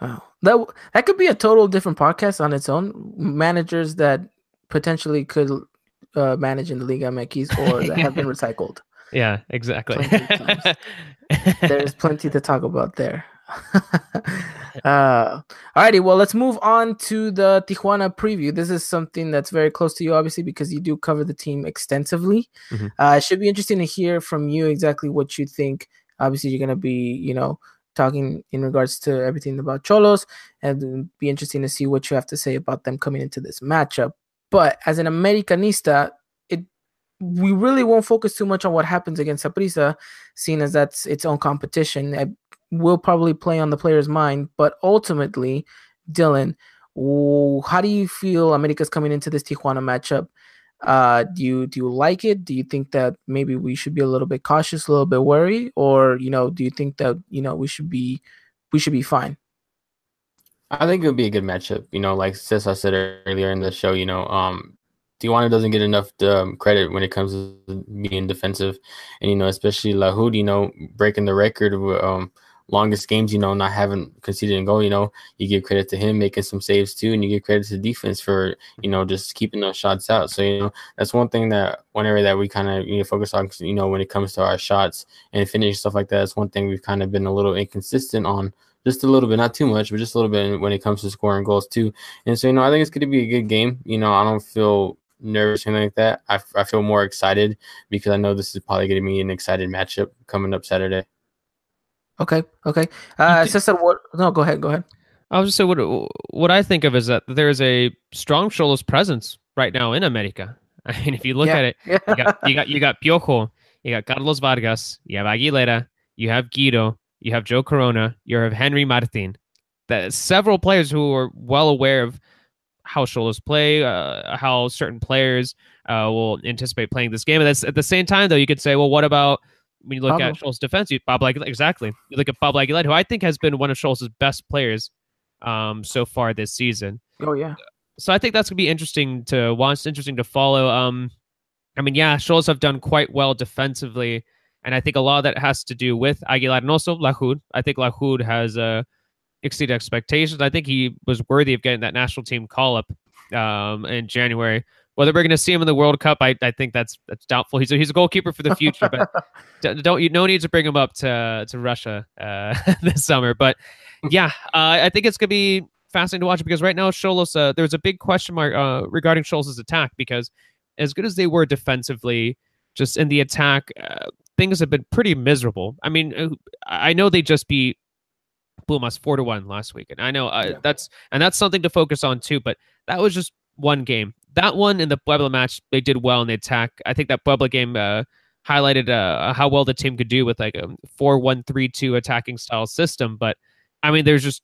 Wow, that that could be a total different podcast on its own. Managers that potentially could uh, manage in the Liga MX or that have been recycled. Yeah, exactly. There's plenty to talk about there. uh, alrighty, well, let's move on to the Tijuana preview. This is something that's very close to you, obviously, because you do cover the team extensively. Mm-hmm. Uh, it should be interesting to hear from you exactly what you think. Obviously, you're going to be, you know, talking in regards to everything about Xolos, and be interesting to see what you have to say about them coming into this matchup. But as an Americanista, it we really won't focus too much on what happens against Saprissa, seeing as that's its own competition. It will probably play on the player's mind, but ultimately, Dylan, how do you feel America's coming into this Tijuana matchup? Uh, do you do you like it? Do you think that maybe we should be a little bit cautious, a little bit worried, or you know, do you think that you know we should be we should be fine? I think it would be a good matchup. You know, like Cesar said earlier in the show, you know, um, Tijuana doesn't get enough um, credit when it comes to being defensive, and you know, especially Lajud, you know, breaking the record um, longest games, you know, not having conceded a goal. You know, you give credit to him making some saves too, and you give credit to defense for you know just keeping those shots out. So you know, that's one thing that one area that we kind of you know focus on. You know, when it comes to our shots and finish stuff like that, that's one thing we've kind of been a little inconsistent on just a little bit, not too much, but just a little bit when it comes to scoring goals too. And so, you know, I think it's going to be a good game. You know, I don't feel nervous or anything like that. I, I feel more excited because I know this is probably going to be an excited matchup coming up Saturday. Okay. Okay. Uh, Cesar, what? No, go ahead. Go ahead. I was just say what what I think of is that there is a strong Xolos presence right now in America. I mean, if you look yeah. at it, you got you got you got Piojo, you got Carlos Vargas, you have Aguilera, you have Guido, you have Joe Corona, you have Henry Martin. That several players who are well aware of how Xolos play, uh, how certain players uh, will anticipate playing this game. And that's at the same time, though, you could say, well, what about when you look Pablo. at Xolos' defense? You, Bob Aguilar, exactly. You look at Bob Aguilar, who I think has been one of Xolos' best players um, so far this season. Oh yeah. So I think that's gonna be interesting to watch. Interesting to follow. Um, I mean, yeah, Xolos have done quite well defensively and I think a lot of that has to do with Aguilar and also Lajud. I think Lajud has uh, exceeded expectations. I think he was worthy of getting that national team call up um, in January. Whether we're going to see him in the World Cup, I, I think that's that's doubtful. He's a, he's a goalkeeper for the future, but don't you no need to bring him up to to Russia uh, this summer. But yeah, uh, I think it's going to be fascinating to watch because right now Xolos, uh, there's a big question mark uh, regarding Xolos' attack because as good as they were defensively, just in the attack, uh, things have been pretty miserable. I mean, uh, I know they just beat Pumas four to one last week, and I know uh, yeah. that's and that's something to focus on too. But that was just one game. That one in the Puebla match, they did well in the attack. I think that Puebla game uh, highlighted uh, how well the team could do with like a four one three two attacking style system. But I mean, there's just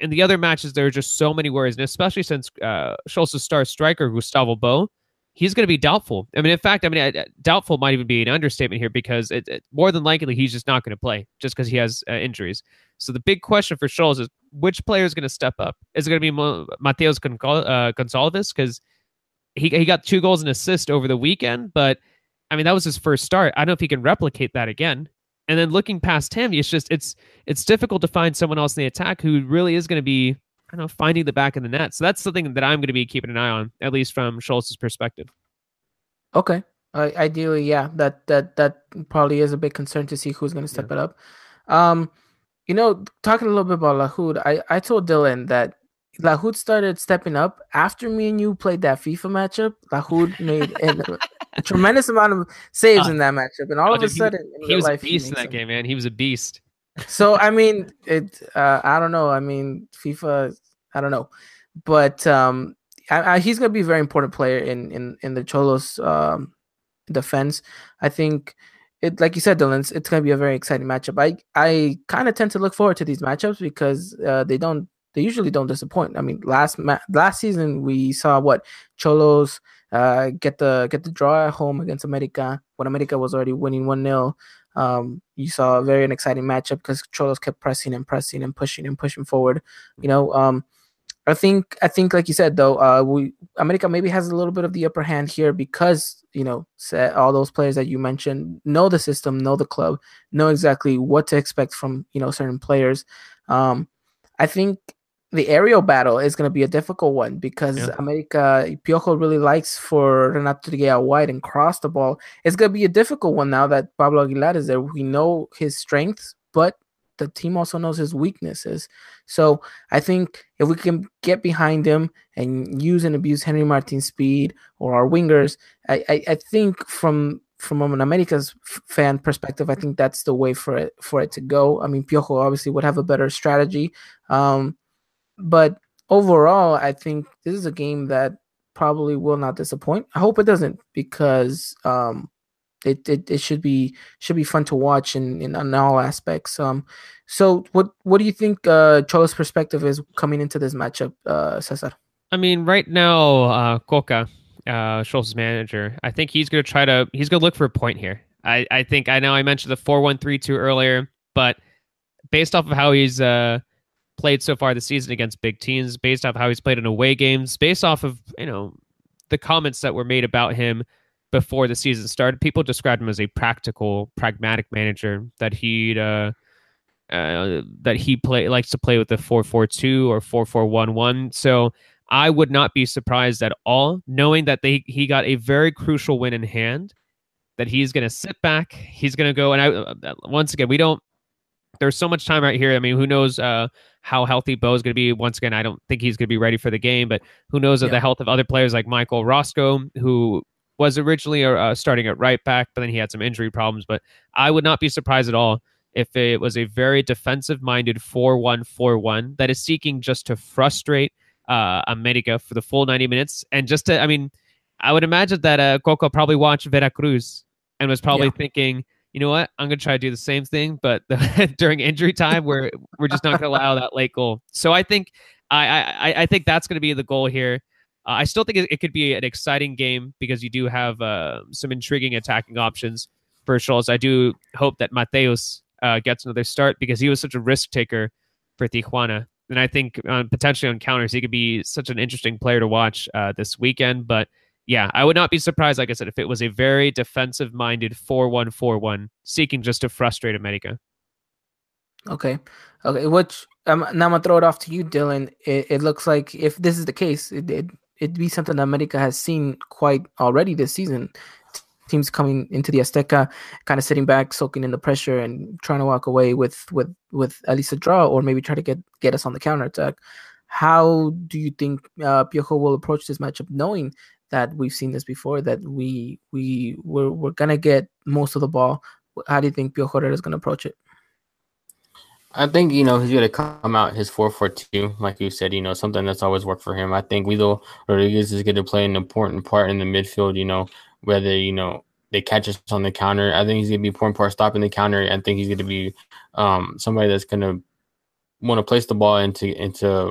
in the other matches, there are just so many worries, and especially since uh, Xolos' star striker Gustavo Bo, he's going to be doubtful. I mean, in fact, I mean, doubtful might even be an understatement here because it, it, more than likely he's just not going to play just because he has uh, injuries. So the big question for Xolos is which player is going to step up? Is it going to be Mo- Mateus uh, Gonçalves because he he got two goals and assist over the weekend, but I mean that was his first start. I don't know if he can replicate that again. And then looking past him, it's just it's it's difficult to find someone else in the attack who really is going to be I don't know finding the back of the net. So that's something that I'm going to be keeping an eye on, at least from Xolos' perspective. Okay. Uh, ideally, yeah, that that that probably is a big concern to see who's going to step yeah. it up. Um, you know, talking a little bit about Lajud, I I told Dylan that Lajud started stepping up after me and you played that FIFA matchup. Lajud made a tremendous amount of saves uh, in that matchup, and all oh, of a sudden, he, he was life, a beast in that game, man. He was a beast. So I mean, it. Uh, I don't know. I mean, FIFA. I don't know, but um, I, I, he's gonna be a very important player in in in the Xolos um defense. I think it, like you said, Dylan, it's, it's gonna be a very exciting matchup. I I kind of tend to look forward to these matchups because uh, they don't they usually don't disappoint. I mean, last ma- last season we saw what Xolos uh, get the get the draw at home against America when America was already winning one 0 um, You saw a very exciting matchup because Xolos kept pressing and pressing and pushing and pushing forward. You know, um, I think I think like you said though, uh, we America maybe has a little bit of the upper hand here because you know all those players that you mentioned know the system, know the club, know exactly what to expect from you know certain players. Um, I think the aerial battle is going to be a difficult one because yeah. America Piojo really likes for Renato to get out wide and cross the ball. It's going to be a difficult one now that Pablo Aguilar is there. We know his strengths, but the team also knows his weaknesses. So I think if we can get behind him and use and abuse Henry Martin's speed or our wingers, I, I, I think from from an America's fan perspective, I think that's the way for it for it to go. I mean, Piojo obviously would have a better strategy. Um, but overall, I think this is a game that probably will not disappoint. I hope it doesn't because um, it, it, it should be should be fun to watch in, in, in all aspects. Um, so what what do you think uh, Xolo's perspective is coming into this matchup, uh, Cesar? I mean, right now, uh, Cocca, uh, Xolos' manager, I think he's going to try to he's going to look for a point here. I, I think I know I mentioned the four one three two earlier, but based off of how he's uh played so far this season against big teams, based off how he's played in away games, based off of you know the comments that were made about him before the season started. People described him as a practical, pragmatic manager that he'd uh, uh, that he play likes to play with the four four two or four four one one. So I would not be surprised at all, knowing that they he got a very crucial win in hand. That he's going to sit back. He's going to go and I uh, once again we don't. There's so much time right here. I mean, who knows? Uh, how healthy Bo is going to be. Once again, I don't think he's going to be ready for the game, but who knows yeah. of the health of other players like Michael Orozco, who was originally uh, starting at right back, but then he had some injury problems. But I would not be surprised at all if it was a very defensive minded 4 1 4 1 that is seeking just to frustrate uh, America for the full 90 minutes. And just to, I mean, I would imagine that uh, Cocca probably watched Veracruz and was probably yeah. thinking, you know what? I'm going to try to do the same thing, but during injury time, where we're just not going to allow that late goal. So I think I I, I think that's going to be the goal here. Uh, I still think it, it, could be an exciting game because you do have uh, some intriguing attacking options for Xolos. I do hope that Mateus uh, gets another start because he was such a risk taker for Tijuana. And I think uh, potentially on counters, he could be such an interesting player to watch uh, this weekend. But yeah, I would not be surprised, like I said, if it was a very defensive minded 4 1 4 1, seeking just to frustrate America. Okay. Okay. Which um, now I'm going to throw it off to you, Dylan. It, it, looks like if this is the case, it, it, it'd be something that America has seen quite already this season. Teams coming into the Azteca, kind of sitting back, soaking in the pressure, and trying to walk away with with with at least a draw, or maybe try to get get us on the counter attack. How do you think uh, Piojo will approach this matchup, knowing that we've seen this before that we we we're, we're gonna get most of the ball. How do you think Pio Herrera is gonna approach it? I think you know he's gonna come out his four four two, like you said. You know something that's always worked for him. I think Guido Rodriguez is going to play an important part in the midfield. You know whether you know they catch us on the counter. I think he's going to be important part stopping the counter. I think he's going to be um, somebody that's going to want to place the ball into into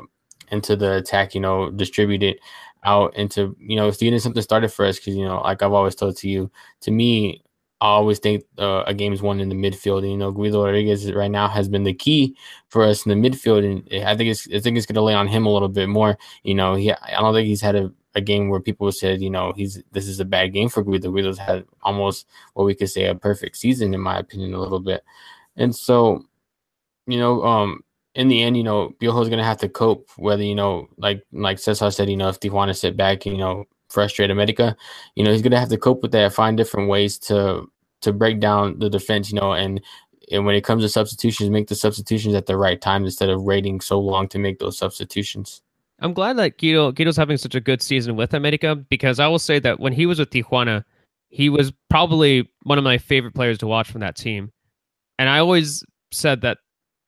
into the attack. You know, distribute it out into you know, getting something started for us. Because you know, like I've always told to you, to me, I always think uh, a game is won in the midfield. And, you know, Guido Rodriguez right now has been the key for us in the midfield, and I think it's I think it's going to lay on him a little bit more. You know, he I don't think he's had a, a game where people said, you know, he's this is a bad game for Guido. Guido's had almost what we could say a perfect season, in my opinion, a little bit. And so, you know, um, in the end, you know, Piojo's gonna have to cope. Whether you know, like like Cesar said, you know, if Tijuana sit back, you know, frustrate America, you know, he's gonna have to cope with that. Find different ways to to break down the defense, you know, and and when it comes to substitutions, make the substitutions at the right time instead of waiting so long to make those substitutions. I'm glad that Guido Guido's having such a good season with America because I will say that when he was with Tijuana, he was probably one of my favorite players to watch from that team. And I always said that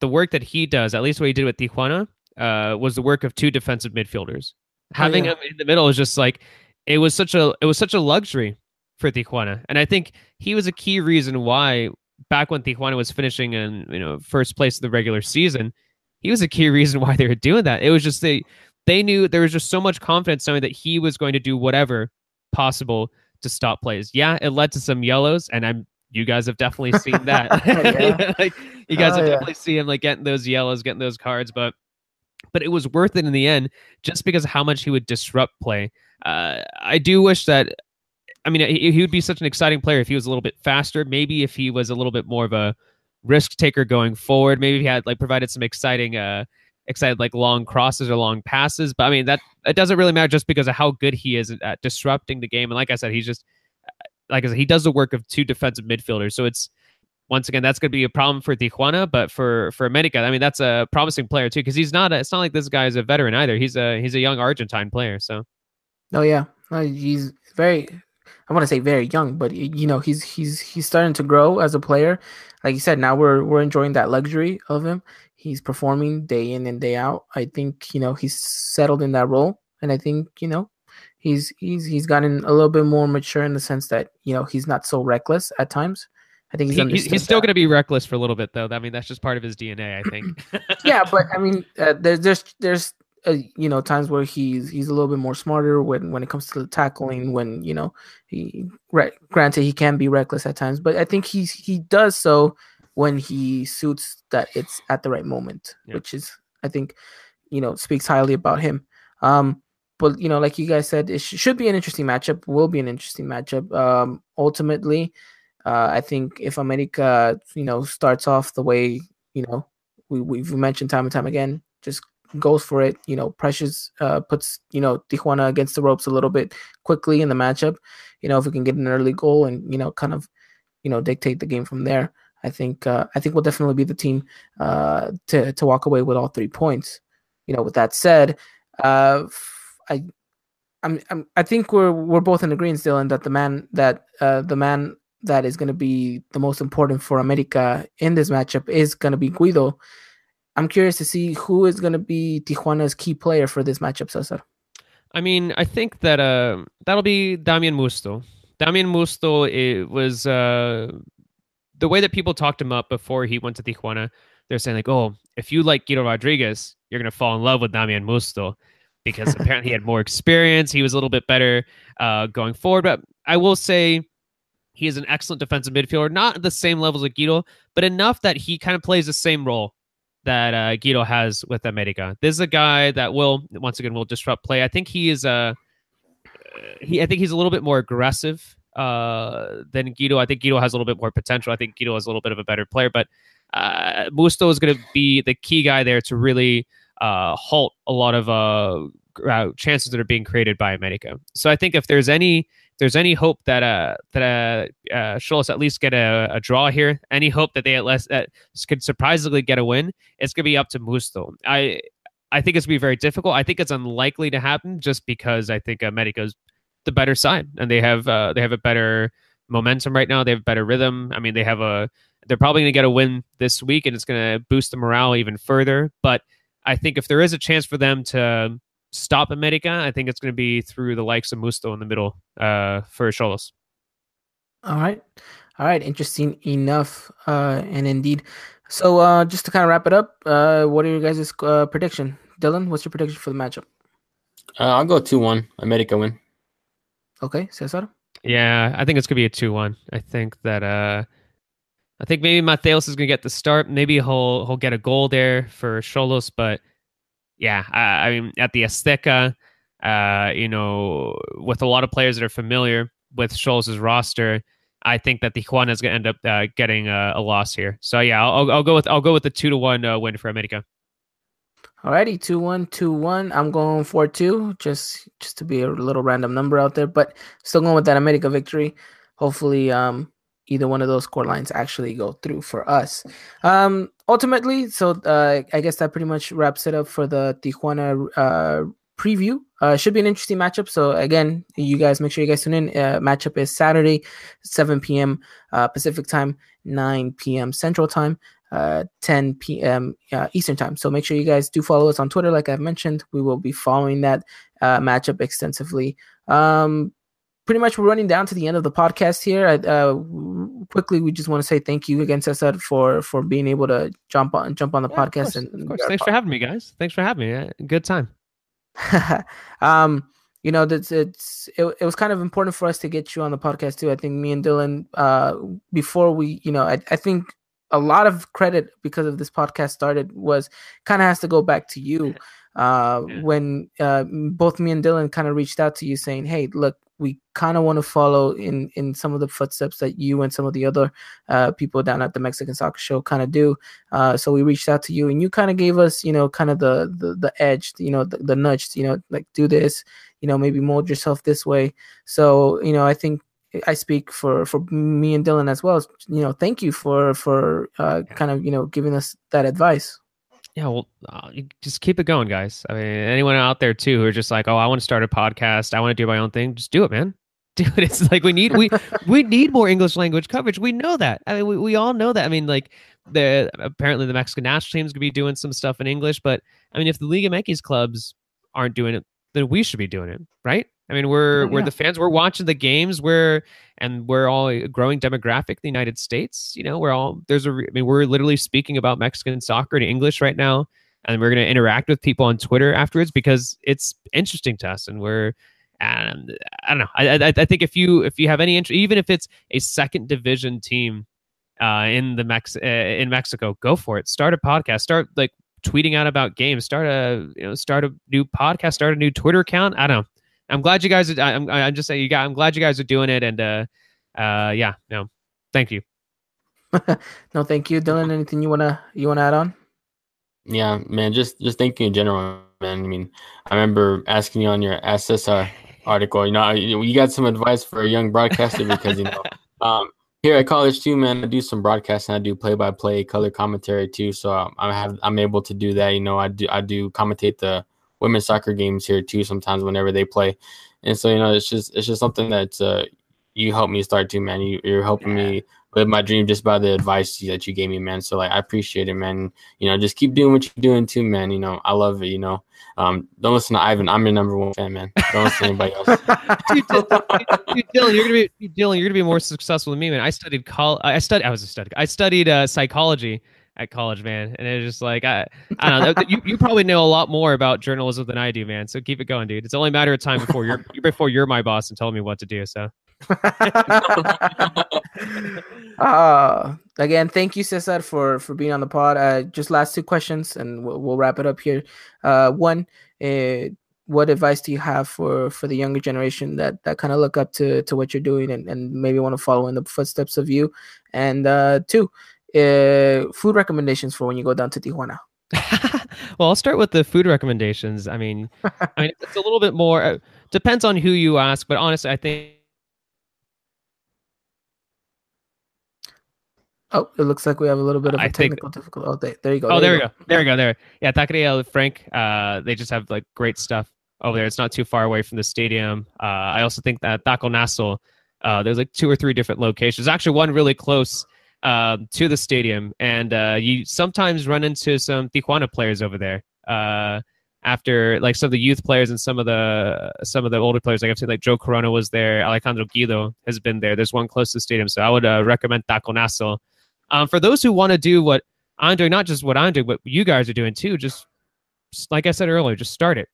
the work that he does, at least what he did with Tijuana, uh, was the work of two defensive midfielders. Oh, Having yeah. him in the middle is just like it was such a it was such a luxury for Tijuana, and I think he was a key reason why back when Tijuana was finishing in you know first place of the regular season, he was a key reason why they were doing that. It was just they they knew there was just so much confidence knowing that he was going to do whatever possible to stop plays. Yeah, it led to some yellows, and I'm you guys have definitely seen that. like, you guys oh, have yeah. definitely seen him like getting those yellows, getting those cards, but but it was worth it in the end just because of how much he would disrupt play. Uh, I do wish that. I mean, he, he would be such an exciting player if he was a little bit faster. Maybe if he was a little bit more of a risk taker going forward. Maybe he had like provided some exciting, uh, excited like long crosses or long passes. But I mean, that it doesn't really matter just because of how good he is at disrupting the game. And like I said, he's just like I said, he does the work of two defensive midfielders. So it's once again that's going to be a problem for Tijuana, but for for America, I mean that's a promising player too because he's not. A, it's not like this guy is a veteran either. He's a he's a young Argentine player. So. Oh yeah, uh, he's very. I want to say very young, but you know he's he's he's starting to grow as a player. Like you said, now we're we're enjoying that luxury of him. He's performing day in and day out. I think you know he's settled in that role, and I think you know he's he's he's gotten a little bit more mature in the sense that you know he's not so reckless at times. I think he's he, he's still going to be reckless for a little bit though. I mean, that's just part of his DNA, I think. yeah, but I mean, uh, there's there's there's uh, you know times where he's he's a little bit more smarter when when it comes to the tackling. When you know he right, granted he can be reckless at times, but I think he's he does so when he suits that it's at the right moment, yeah. which is I think you know speaks highly about him. Um, but you know, like you guys said, it sh- should be an interesting matchup. Will be an interesting matchup. Um, ultimately, uh, I think if America, you know, starts off the way you know we we've mentioned time and time again, just goes for it. You know, pressures, uh, puts you know Tijuana against the ropes a little bit quickly in the matchup. You know, if we can get an early goal and you know, kind of, you know, dictate the game from there. I think uh, I think we'll definitely be the team uh, to to walk away with all three points. You know, with that said, uh, I, I'm, I'm, i think we're we're both in agreement, Dylan, that the man that uh, the man that is going to be the most important for America in this matchup is going to be Guido. I'm curious to see who is going to be Tijuana's key player for this matchup, Cesar. I mean, I think that uh, that'll be Damian Musto. Damian Musto it was uh, the way that people talked him up before he went to Tijuana. They're saying like, "Oh, if you like Guido Rodriguez, you're gonna fall in love with Damian Musto." Because apparently he had more experience. He was a little bit better uh, going forward. But I will say he is an excellent defensive midfielder, not at the same levels as Guido, but enough that he kind of plays the same role that uh, Guido has with America. This is a guy that will once again will disrupt play. I think he is a uh, he. I think he's a little bit more aggressive uh, than Guido. I think Guido has a little bit more potential. I think Guido is a little bit of a better player, but uh, Musto is going to be the key guy there to really uh, halt a lot of uh, uh, chances that are being created by America. So I think if there's any if there's any hope that uh that uh, uh Xolos at least get a, a, draw here, any hope that they at least that could surprisingly get a win, it's gonna be up to Musto. I I think it's gonna be very difficult. I think it's unlikely to happen just because I think America's the better side and they have uh, they have a better momentum right now. They have better rhythm. I mean, they have a they're probably going to get a win this week and it's going to boost the morale even further. But I think if there is a chance for them to stop America, I think it's going to be through the likes of Musto in the middle uh, for Xolos. All right. All right. Interesting enough. Uh, and indeed, So uh, just to kind of wrap it up, uh, what are your guys' uh, prediction? Dylan, what's your prediction for the matchup? Uh, I'll go two one. America win. Okay, Cesar. Yeah, I think it's gonna be a two one. I think that uh, I think maybe Mateus is gonna get the start. Maybe he'll he'll get a goal there for Xolos, but yeah, I, I mean at the Azteca, uh, you know, with a lot of players that are familiar with Xolos' roster, I think that the Tijuana is going to end up uh, getting a, a, loss here. So yeah, I'll, I'll, go with I'll go with the two to one uh, win for America. Alrighty, two one, two one. I'm going for two, just just to be a little random number out there, but still going with that America victory. Hopefully, um, either one of those score lines actually go through for us. Um, ultimately, so uh, I guess that pretty much wraps it up for the Tijuana uh, preview. Uh, should be an interesting matchup. So again, you guys make sure you guys tune in. Uh, matchup is Saturday, 7 p.m. Uh, Pacific time, 9 p.m. Central time, uh, 10 p.m. Uh, Eastern time. So make sure you guys do follow us on Twitter. Like I've mentioned, we will be following that uh, matchup extensively. Um, pretty much we're running down to the end of the podcast here. Uh, quickly, we just want to say thank you again, Cesar, for for being able to jump on jump on the yeah, podcast. Of and of course. thanks for having me, guys. Thanks for having me. Good time. um, you know, that's it's it, it was kind of important for us to get you on the podcast too. I think me and Dylan, uh, before we, you know, I, I think a lot of credit because of this podcast started was kind of has to go back to you. Uh, yeah. when uh, both me and Dylan kind of reached out to you saying, "Hey, look, we kind of want to follow in in some of the footsteps that you and some of the other uh, people down at the Mexican Soccer Show kind of do. Uh, so we reached out to you, and you kind of gave us, you know, kind of the, the the edge, you know, the, the nudge, you know, like do this, you know, maybe mold yourself this way. So you know, I think I speak for for me and Dylan as well. You know, thank you for for uh, kind of you know giving us that advice yeah, well, uh, just keep it going, guys. I mean, anyone out there too who are just like, oh, I want to start a podcast, I want to do my own thing, just do it, man. Do it. It's like we need we we need more English language coverage. We know that. I mean, we, we all know that. I mean, like the apparently the Mexican national team is gonna be doing some stuff in English, but I mean, if the Liga MX clubs aren't doing it, then we should be doing it, right? I mean, we're oh, yeah. we're the fans. We're watching the games. We're and we're all a growing demographic. The United States, you know, we're all there's a. I mean, we're literally speaking about Mexican soccer in English right now, and we're going to interact with people on Twitter afterwards because it's interesting to us, and we're. And I don't know. I, I, I think if you if you have any interest, even if it's a second division team uh, in the Mex uh, in Mexico, go for it. Start a podcast. Start like tweeting out about games. Start a you know start a new podcast. Start a new Twitter account. I don't know I'm glad you guys. Are, I'm, I'm just saying you got. I'm glad you guys are doing it, and uh, uh, yeah, no, thank you. no, thank you, Dylan. Anything you wanna you wanna add on? Yeah, man. Just just thank you in general, man. I mean, I remember asking you on your SSR article. You know, you got some advice for a young broadcaster because you know, um, here at college too, man. I do some broadcasting. I do play by play, color commentary too. So I have I'm able to do that. You know, I do I do commentate the women's soccer games here too sometimes whenever they play and so you know it's just it's just something that uh, you helped me start too man you, you're helping yeah. me live my dream just by the advice that you gave me man so like i appreciate it man you know just keep doing what you're doing too man you know i love it you know um, don't listen to Ivan. I'm your number one fan, man. Don't listen to anybody else. dude, dude, Dylan, you're gonna be Dylan. You're gonna be more successful than me, man. I studied col. I studied. I was a study. I studied uh, psychology, at college, man. And it's just like I, I don't know. you, you probably know a lot more about journalism than I do, man. So keep it going, dude. It's only a matter of time before you're before you're my boss and telling me what to do. So. uh, again, thank you, Cesar, for for being on the pod. Uh, just last two questions, and we'll, we'll wrap it up here. Uh, one, uh, what advice do you have for for the younger generation that that kind of look up to to what you're doing and, and maybe want to follow in the footsteps of you? And uh, two, uh, food recommendations for when you go down to Tijuana? well, I'll start with the food recommendations. I mean, I mean, it's a little bit more uh, depends on who you ask, but honestly, I think. Oh, it looks like we have a little bit of a I technical think... difficulty. Oh, there, there you go. Oh, there, you go. go. There you go. There. Yeah, Taqueria Franc. Uh, they just have like great stuff over there. It's not too far away from the stadium. Uh, I also think that Taco Nassau, uh, there's like two or three different locations. Actually, one really close um, to the stadium, and uh, you sometimes run into some Tijuana players over there. Uh, after like some of the youth players and some of the some of the older players, like I've seen like Joe Corona was there, Alejandro Guido has been there. There's one close to the stadium, so I would uh, recommend Taco Nassau. Um, for those who want to do what I'm doing not just what I'm doing, but you guys are doing too. Just like I said earlier, just start it.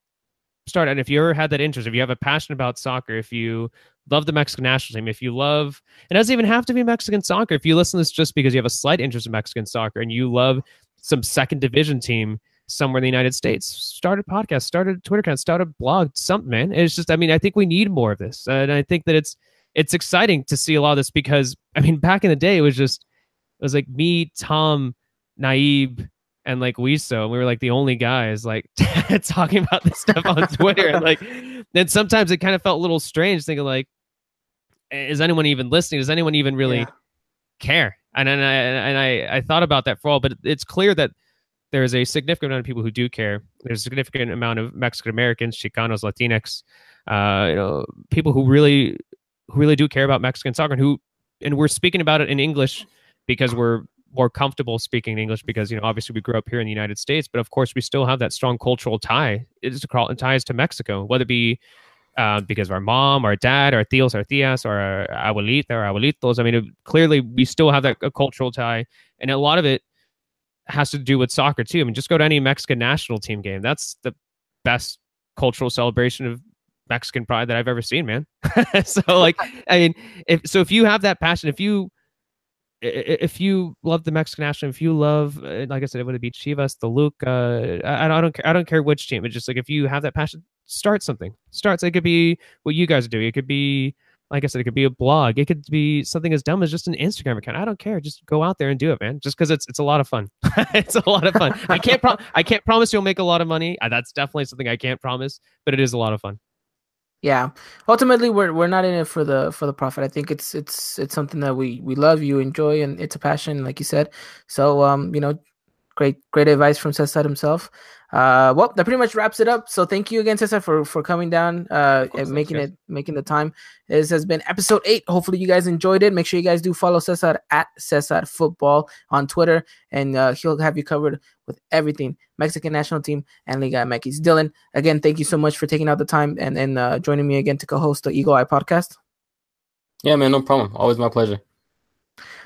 Start it. And if you ever had that interest, if you have a passion about soccer, if you love the Mexican national team, if you love, it doesn't even have to be Mexican soccer. If you listen to this just because you have a slight interest in Mexican soccer and you love some second division team somewhere in the United States, start a podcast, start a Twitter account, start a blog, something, man. It's just, I mean, I think we need more of this. And I think that it's, it's exciting to see a lot of this because, I mean, back in the day, it was just, it was like me, Tom, Naib, and like Wiso, and we were like the only guys like talking about this stuff on Twitter. and like, then sometimes it kind of felt a little strange, thinking like, is anyone even listening? Does anyone even really yeah. care? And and I and I I thought about that for all, but it's clear that there is a significant amount of people who do care. There's a significant amount of Mexican Americans, Chicanos, Latinx, uh, you know, people who really who really do care about Mexican soccer and who and we're speaking about it in English because we're more comfortable speaking English because you know obviously we grew up here in the United States, but of course we still have that strong cultural tie. It's ties to Mexico, whether it be uh, because of our mom, our dad, our tios, our tias, or our abuelita, or abuelitos. I mean, it, clearly we still have that a cultural tie, and a lot of it has to do with soccer too. I mean, just go to any Mexican national team game. That's the best cultural celebration of Mexican pride that I've ever seen, man. so like, I mean, if so, if you have that passion, if you if you love the Mexican national, if you love, uh, like I said, it would be Chivas, the Luke. Uh, I, I don't, care. I don't care which team. It's just like if you have that passion, start something. Starts. It could be what you guys are doing. It could be, like I said, it could be a blog. It could be something as dumb as just an Instagram account. I don't care. Just go out there and do it, man. Just because it's it's a lot of fun. it's a lot of fun. I can't pro- I can't promise you'll make a lot of money. Uh, that's definitely something I can't promise, but it is a lot of fun yeah. Ultimately we're we're not in it for the for the profit. I think it's it's it's something that we we love you enjoy and it's a passion like you said. So um you know great great advice from Cesar himself uh, well, that pretty much wraps it up. So thank you again, Cesar, for for coming down uh, and making it making the time. This has been episode eight. Hopefully, you guys enjoyed it. Make sure you guys do follow Cesar at Cesar Football on Twitter, and uh, he'll have you covered with everything Mexican national team and Liga MX. Dylan, again, thank you so much for taking out the time and and uh, joining me again to co-host the Eagle Eye podcast. Yeah, man, no problem. Always my pleasure.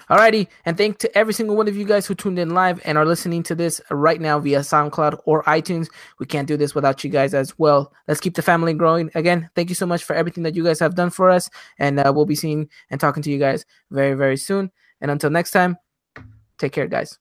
Alrighty, and thank to every single one of you guys who tuned in live and are listening to this right now via SoundCloud or iTunes. We can't do this without you guys as well. Let's keep the family growing. Again, thank you so much for everything that you guys have done for us, and uh, we'll be seeing and talking to you guys very, very soon. And until next time, take care, guys.